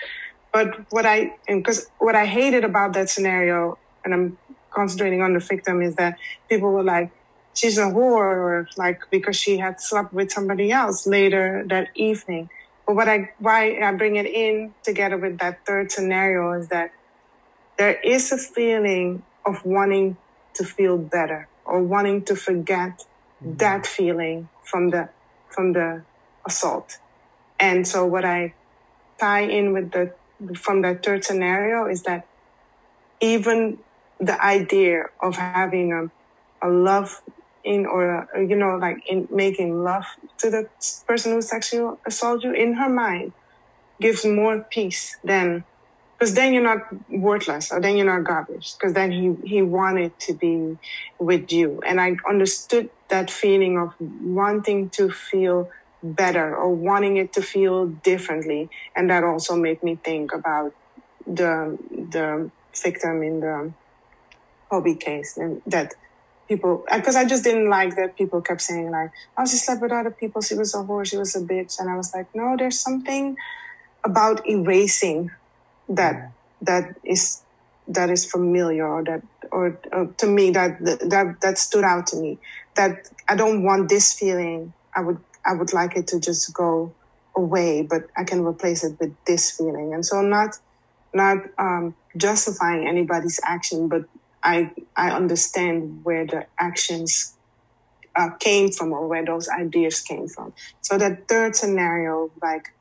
But what I because what I hated about that scenario, and I'm concentrating on the victim, is that people were like, "She's a whore," or like because she had slept with somebody else later that evening. But what I why I bring it in together with that third scenario is that there is a feeling of wanting to feel better or wanting to forget mm-hmm. that feeling from the from the assault. And so what I tie in with the from that third scenario is that even the idea of having a, a love in or a, you know like in making love to the person who sexually assaulted you in her mind gives more peace than because then you're not worthless or then you're not garbage because then he he wanted to be with you. And i understood that feeling of wanting to feel better or wanting it to feel differently. And that also made me think about the the victim in the Kobe case and that people because I just didn't like that people kept saying like oh she slept with other people. She was a whore. She was a bitch. And I was like no there's something about erasing that that is that is familiar or that or, or, to me that that that stood out to me. That I don't want this feeling. I would I would like it to just go away but I can replace it with this feeling. And so not not um, justifying anybody's action but I I understand where the actions uh, came from or where those ideas came from. So that third scenario like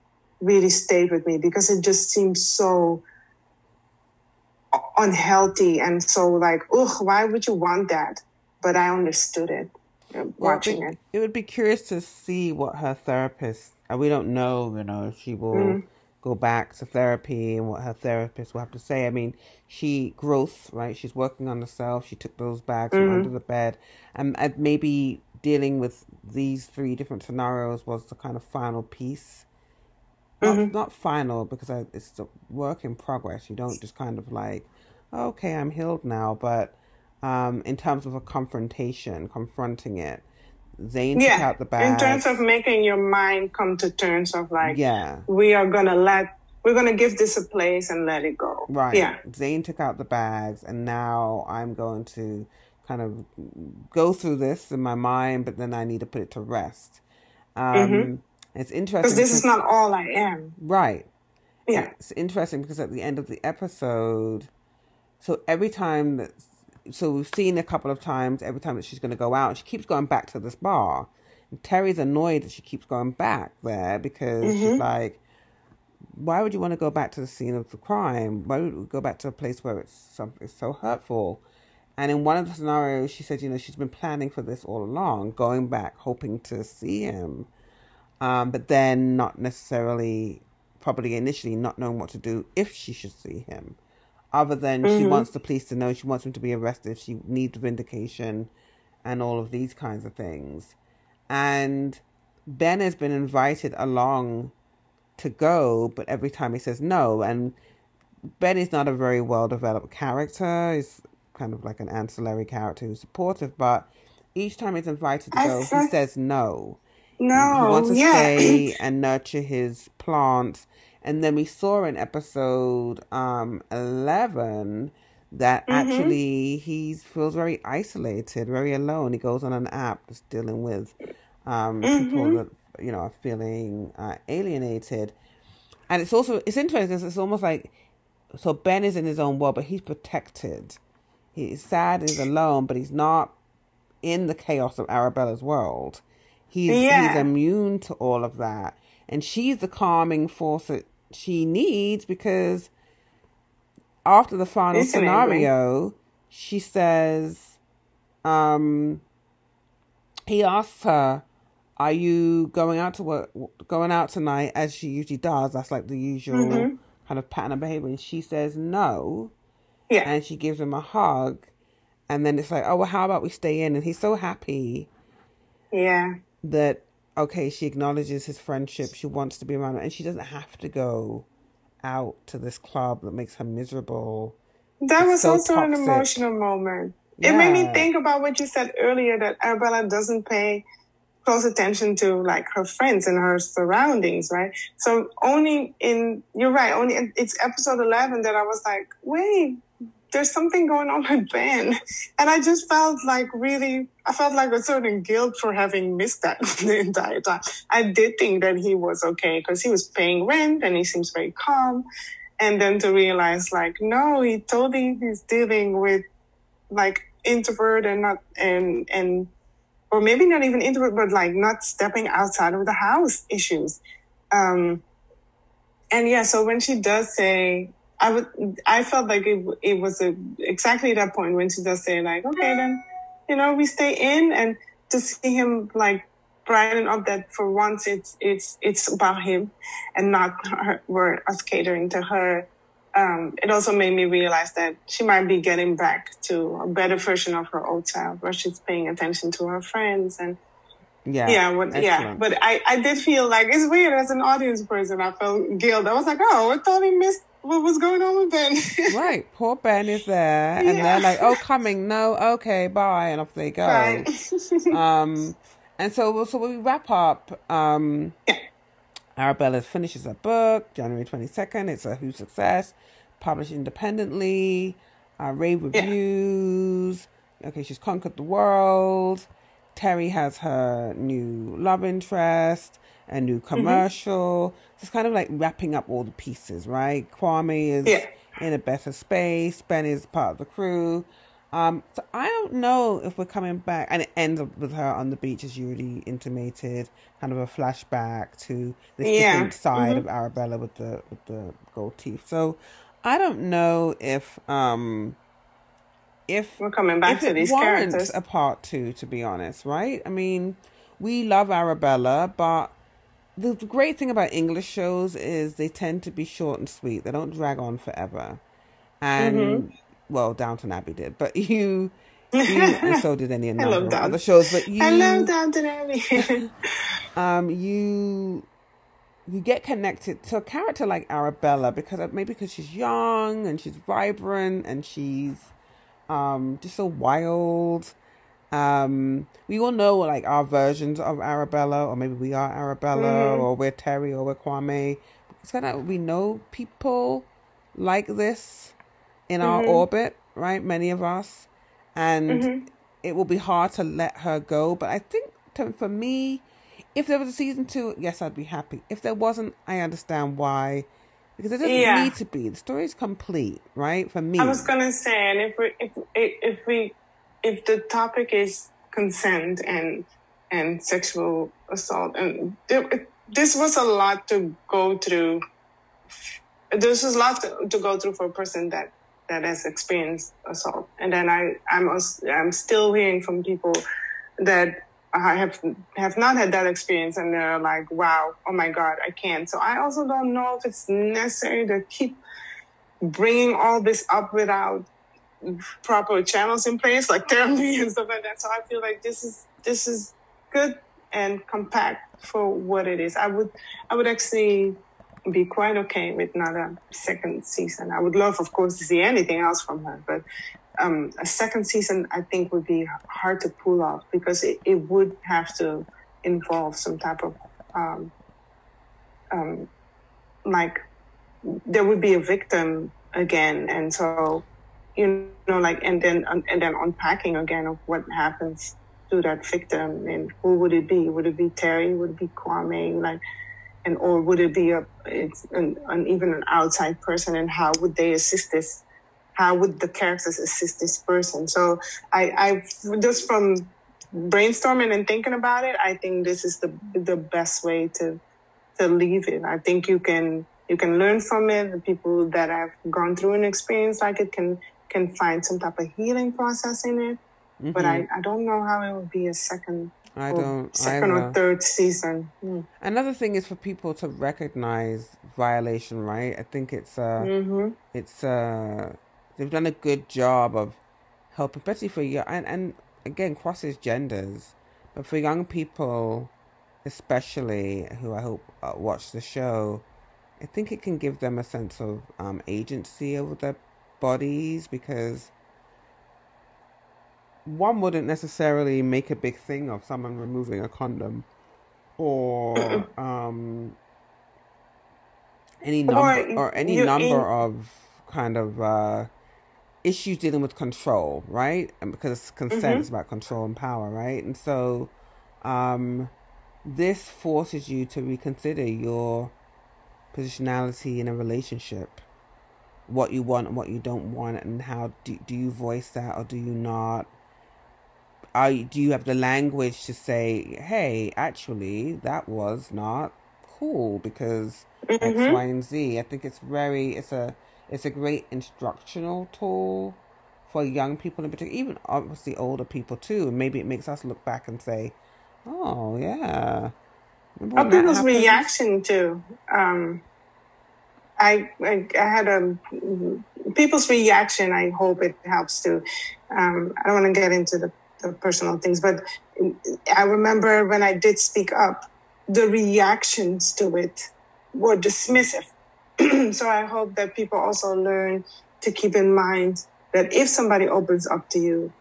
really stayed with me because it just seems so unhealthy and so like, ugh, why would you want that? But I understood it uh, watching well, it. It would be curious to see what her therapist. Uh, we don't know, you know, if she will mm. go back to therapy and what her therapist will have to say. I mean, she growth, right? She's working on herself. She took those bags from under the bed, and, and maybe dealing with these three different scenarios was the kind of final piece not, mm-hmm. not final because I, it's a work in progress. You don't just kind of like, okay, I'm healed now. But um, in terms of a confrontation, confronting it, Zain yeah. took out the bag. In terms of making your mind come to terms of like, yeah, we are gonna let, we're gonna give this a place and let it go. Right. Yeah. Zain took out the bags, and now I'm going to kind of go through this in my mind, but then I need to put it to rest. Um, mm-hmm it's interesting because this is not all I am. Right. Yeah. It's interesting because at the end of the episode, so every time that, so we've seen a couple of times, every time that she's going to go out, she keeps going back to this bar. And Terry's annoyed that she keeps going back there because mm-hmm. she's like, why would you want to go back to the scene of the crime? Why would you go back to a place where it's something so hurtful? And in one of the scenarios, she said, you know, she's been planning for this all along, going back, hoping to see him, um, but then not necessarily, probably initially not knowing what to do if she should see him. Other than mm-hmm. she wants the police to know, she wants him to be arrested, she needs vindication, and all of these kinds of things. And Ben has been invited along to go, but every time he says no. And Ben is not a very well developed character. He's kind of like an ancillary character who's supportive, but each time he's invited to go, he says no. No, he wants to yeah. stay *clears throat* and nurture his plants. And then we saw in episode um, eleven that mm-hmm. actually he feels very isolated, very alone. He goes on an app that's dealing with um, mm-hmm. people that you know are feeling uh, alienated, and it's also it's interesting because it's almost like so Ben is in his own world, but he's protected He's sad, he's alone, but he's not in the chaos of Arabella's world. He's yeah. he's immune to all of that. And she's the calming force that she needs because after the final Isn't scenario, it? she says, um, he asks her, Are you going out to work, going out tonight as she usually does? That's like the usual mm-hmm. kind of pattern of behavior. And she says, No. Yeah. And she gives him a hug. And then it's like, oh, well, how about we stay in? And he's so happy. Yeah. That, okay, she acknowledges his friendship. She wants to be around him. And she doesn't have to go out to this club that makes her miserable. That it's was so also toxic. an emotional moment. Yeah. It made me think about what you said earlier that Arabella doesn't pay close attention to like her friends and her surroundings, right? So only in, you're right, only it's episode 11 that I was like, wait, there's something going on with Ben. And I just felt like really, I felt like a certain guilt for having missed that *laughs* the entire time. I did think that he was okay because he was paying rent and he seems very calm. And then to realize like, no, he totally is dealing with like introvert and not, and, and, or maybe not even introvert, but like not stepping outside of the house issues. Um, and yeah, so when she does say, I would, I felt like it, it was a, exactly that point when she does say like, okay, then, you know, we stay in and to see him like brighten up that for once it's, it's, it's about him and not her, we're us catering to her. Um, it also made me realize that she might be getting back to a better version of her old self where she's paying attention to her friends and yeah, yeah, but, yeah. But I, I did feel like it's weird as an audience person. I felt guilt. I was like, oh, I he missed what was going on with Ben? *laughs* right. Poor Ben is there. And yeah. they're like, oh, coming. No, okay, bye. And off they go. Right. *laughs* um, and so, so we wrap up. Um, yeah. Arabella finishes her book January 22nd. It's a huge success, published independently, uh, rave reviews. Yeah. Okay, she's conquered the world. Terry has her new love interest a new mm-hmm. commercial. Mm-hmm. It's kind of like wrapping up all the pieces, right? Kwame is yeah. in a better space. Ben is part of the crew. Um, so I don't know if we're coming back, and it ends up with her on the beach, as you already intimated, kind of a flashback to this yeah. different side mm-hmm. of Arabella with the with the gold teeth. So I don't know if um if we're coming back to these characters a part two, to be honest, right? I mean, we love Arabella, but the great thing about English shows is they tend to be short and sweet. They don't drag on forever. And mm-hmm. well, Downton Abbey did, but *laughs* you, you and so did any *laughs* number of other shows. But you, I love Downton Abbey. *laughs* um, you you get connected to a character like Arabella because maybe because she's young and she's vibrant and she's um just so wild um, we all know like our versions of Arabella, or maybe we are Arabella, mm-hmm. or we're Terry, or we're Kwame. It's kind of we know people like this in mm-hmm. our orbit, right? Many of us, and mm-hmm. it will be hard to let her go. But I think to, for me, if there was a season two, yes, I'd be happy. If there wasn't, I understand why. Because it doesn't yeah. need to be. The story is complete, right? For me, I was gonna say, and if we if if we if the topic is consent and and sexual assault, and it, this was a lot to go through this is a lot to, to go through for a person that that has experienced assault. And then I, I'm, I'm still hearing from people that I have have not had that experience, and they're like, "Wow, oh my God, I can't." So I also don't know if it's necessary to keep bringing all this up without proper channels in place, like therapy and stuff like that. So I feel like this is this is good and compact for what it is. I would I would actually be quite okay with not a second season. I would love, of course, to see anything else from her, but um, a second season I think would be hard to pull off because it, it would have to involve some type of um, um, like there would be a victim again, and so you know, like and then um, and then unpacking again of what happens to that victim and who would it be? Would it be Terry? Would it be Kwame? Like and or would it be a it's an, an, even an outside person and how would they assist this how would the characters assist this person so i i just from brainstorming and thinking about it i think this is the the best way to to leave it i think you can you can learn from it the people that have gone through an experience like it can can find some type of healing process in it mm-hmm. but i i don't know how it would be a second I don't. Second either. or third season. Mm. Another thing is for people to recognize violation, right? I think it's uh, mm-hmm. it's uh, they've done a good job of helping, especially for young and and again crosses genders, but for young people, especially who I hope uh, watch the show, I think it can give them a sense of um, agency over their bodies because one wouldn't necessarily make a big thing of someone removing a condom or *coughs* um, any number or, or any number in... of kind of uh, issues dealing with control, right? And because consent mm-hmm. is about control and power, right? And so um, this forces you to reconsider your positionality in a relationship what you want and what you don't want and how do, do you voice that or do you not are do you have the language to say, hey, actually, that was not cool because mm-hmm. X, Y, and Z. I think it's very it's a it's a great instructional tool for young people in particular, even obviously older people too. And maybe it makes us look back and say, oh yeah. People's reaction to um I, I, I had a people's reaction. I hope it helps to. Um, I don't want to get into the personal things, but I remember when I did speak up, the reactions to it were dismissive. *clears throat* so I hope that people also learn to keep in mind that if somebody opens up to you,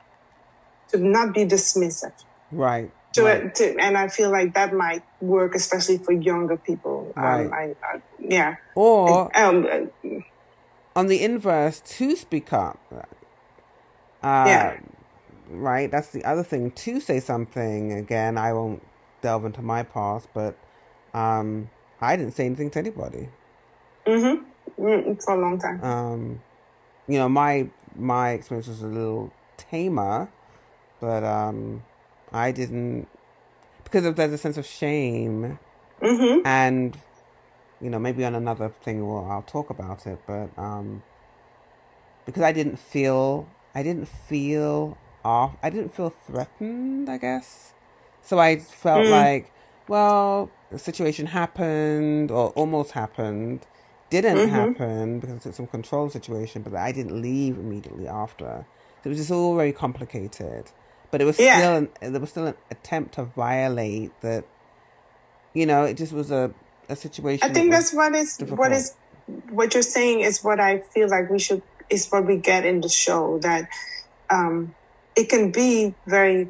to not be dismissive. Right. To, right. to and I feel like that might work, especially for younger people. Um, right. Um, I, I, yeah. Or um, on the inverse, to speak up. Uh, yeah right? That's the other thing. To say something again, I won't delve into my past, but um, I didn't say anything to anybody. Mm-hmm. Mm, for a long time. Um, you know, my my experience was a little tamer, but um, I didn't because of there's a sense of shame, mm-hmm. and you know maybe on another thing well, I'll talk about it, but um, because I didn't feel I didn't feel off. I didn't feel threatened, I guess. So I felt mm. like, well, the situation happened or almost happened. Didn't mm-hmm. happen because it's some control situation, but I didn't leave immediately after. So it was just all very complicated. But it was yeah. still an, there was still an attempt to violate that. You know, it just was a a situation. I think that that's what is difficult. what is what you're saying is what I feel like we should is what we get in the show that um, it can be very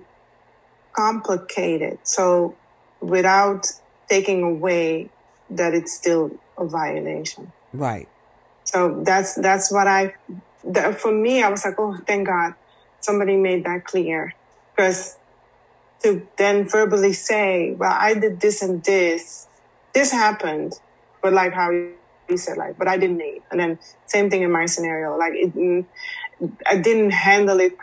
complicated. So without taking away that it's still a violation. Right. So that's that's what I that for me I was like, oh thank God somebody made that clear. Because to then verbally say, well, I did this and this, this happened, but like how you said, like, but I didn't need. And then same thing in my scenario, like it, mm, I didn't handle it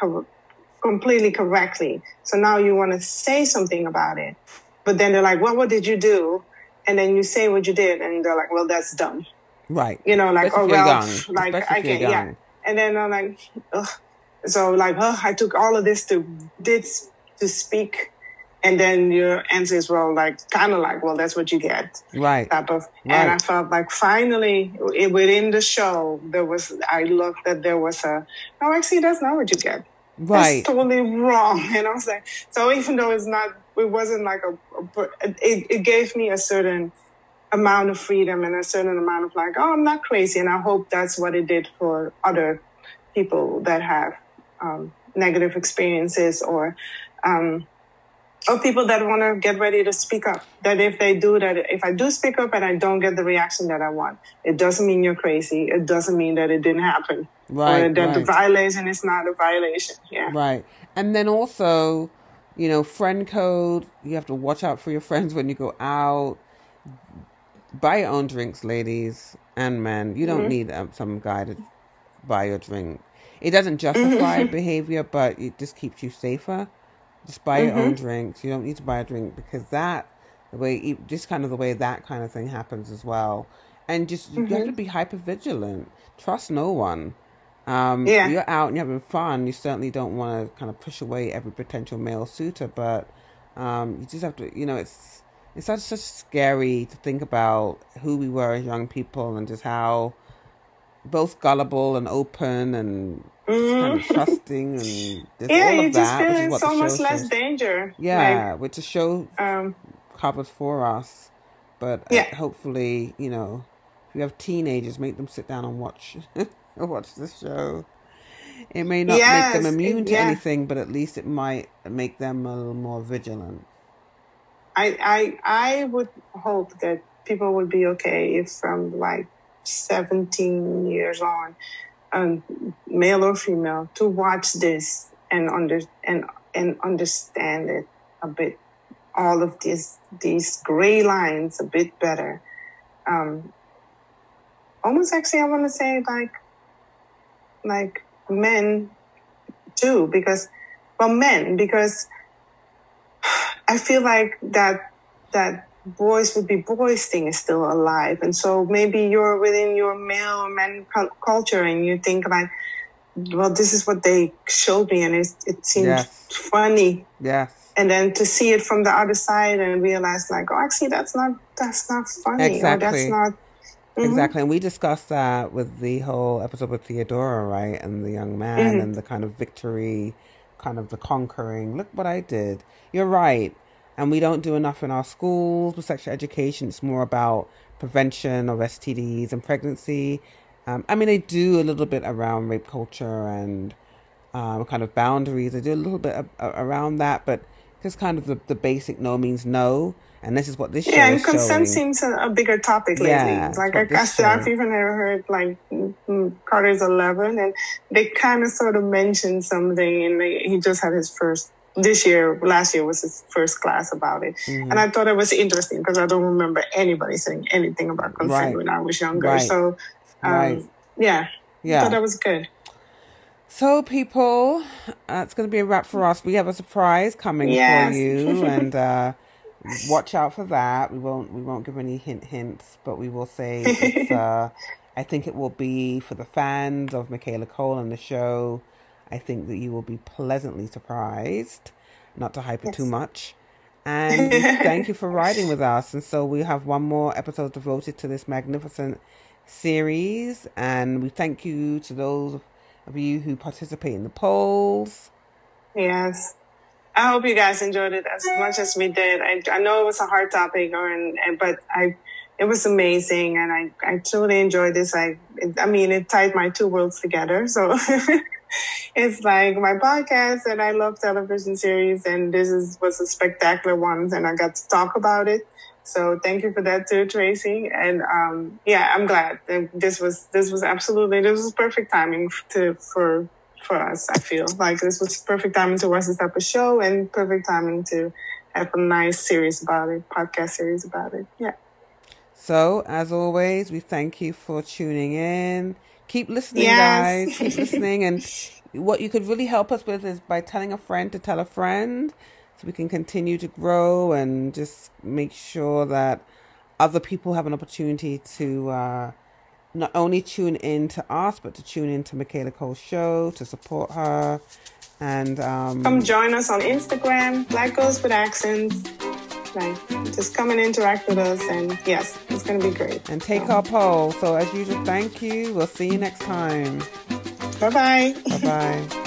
completely correctly. So now you want to say something about it. But then they're like, well, what did you do? And then you say what you did, and they're like, well, that's dumb. Right. You know, like Especially oh well, like I if you're can yeah. And then I'm like, ugh. So like, oh, I took all of this to did to speak, and then your answer is well, like kind of like, well, that's what you get, Right. type of. And I felt like finally i- within the show there was, I looked that there was a, no, actually that's not what you get. Right. That's totally wrong. *laughs* And I was like, so even though it's not, it wasn't like a, a it, it gave me a certain amount of freedom and a certain amount of like, oh, I'm not crazy. And I hope that's what it did for other people that have um, negative experiences or, um, or people that want to get ready to speak up. That if they do that, if I do speak up and I don't get the reaction that I want, it doesn't mean you're crazy. It doesn't mean that it didn't happen. Right, Or that the violation is not a violation. Yeah. Right. And then also, you know, friend code, you have to watch out for your friends when you go out. Buy your own drinks, ladies and men. You don't need um, some guy to buy your drink. It doesn't justify *laughs* behavior, but it just keeps you safer. Just buy your own drinks. You don't need to buy a drink because that, the way, just kind of the way that kind of thing happens as well. And just, you have to be hyper vigilant. Trust no one. Um, Yeah. You're out and you're having fun. You certainly don't want to kind of push away every potential male suitor, but um, you just have to, you know, it's it's such such scary to think about who we were as young people and just how both gullible and open and just kind of trusting and *laughs* Mm-hmm. Yeah, all you of just that, feel which is in what so much less shows. danger. Yeah, which the show um, covers for us. But uh, Yeah. hopefully, you know, if you have teenagers, make them sit down and watch *laughs* watch the show. It may not make them immune to yeah. anything, but at least it might make them a little more vigilant. I, I, I would hope that people would be okay if from like 17 years on, um, male or female, to watch this and under and and understand it a bit, all of these these gray lines a bit better. Um, almost actually, I want to say like like men too, because well, men because *sighs* I feel like that that boys would be boys thing is still alive, and so maybe you're within your male or man culture, and you think like, well, this is what they showed me, and it it seems Yes. funny, Yeah. and then to see it from the other side and realize like, oh, actually, that's not that's not funny, or Exactly. that's not. Mhm. Exactly. And we discussed that with the whole episode with Theodora, right? And the young man Mhm. and the kind of victory, kind of the conquering. Look what I did. You're right. And we don't do enough in our schools with sexual education. It's more about prevention of STDs and pregnancy. Um, I mean, they do a little bit around rape culture and um, kind of boundaries. They do a little bit a- a- around that, but just kind of the, the basic no means no. And this is what this Yeah, and consent showing. seems a, bigger topic lately. Yeah, like I, I, I've even heard like mm, Carter's eleven, and they kind of sort of mentioned something, and they, he just had his first this year. Last year was his first class about it, Mm-hmm. and I thought it was interesting because I don't remember anybody saying anything about consent Right. when I was younger. Right. So, um, Right. yeah, Yeah. I thought that was good. So, people, uh, going to be a wrap for us. We have a surprise coming Yes. for you, *laughs* and uh, watch out for that. We won't we won't give any hint hints, but we will say it's. *laughs* Uh, I think it will be for the fans of Michaela Coel and the show. I think that you will be pleasantly surprised, not to hype it too much. And thank you for *laughs* riding with us. And so we have one more episode devoted to this magnificent series. And we thank you to those of you who participate in the polls. Yes. I hope you guys enjoyed it as much as we did. I, I know it was a hard topic, or and, and- but I it was amazing, and I, I truly enjoyed this. I it, I mean, it tied my two worlds together. So *laughs* it's like my podcast, and I love television series, and this is was a spectacular one, and I got to talk about it. So thank you for that too, Tracy. And um, yeah, I'm glad that this was this was absolutely this was perfect timing to for for us. I feel like this was perfect timing to watch this type of show and perfect timing to have a nice series about it, podcast series about it. Yeah. So, as always, we thank you for tuning in. Keep listening, Yes. guys. Keep listening. And *laughs* what you could really help us with is by telling a friend to tell a friend so we can continue to grow and just make sure that other people have an opportunity to uh, not only tune in to us, but to tune in to Michaela Coel's show to support her. And um, come join us on Instagram, Black Girls with Accents. Like, just come and interact with us, and yes, it's going to be great. And take so. our poll. So, as usual, thank you. We'll see you next time. Bye bye. Bye bye. *laughs*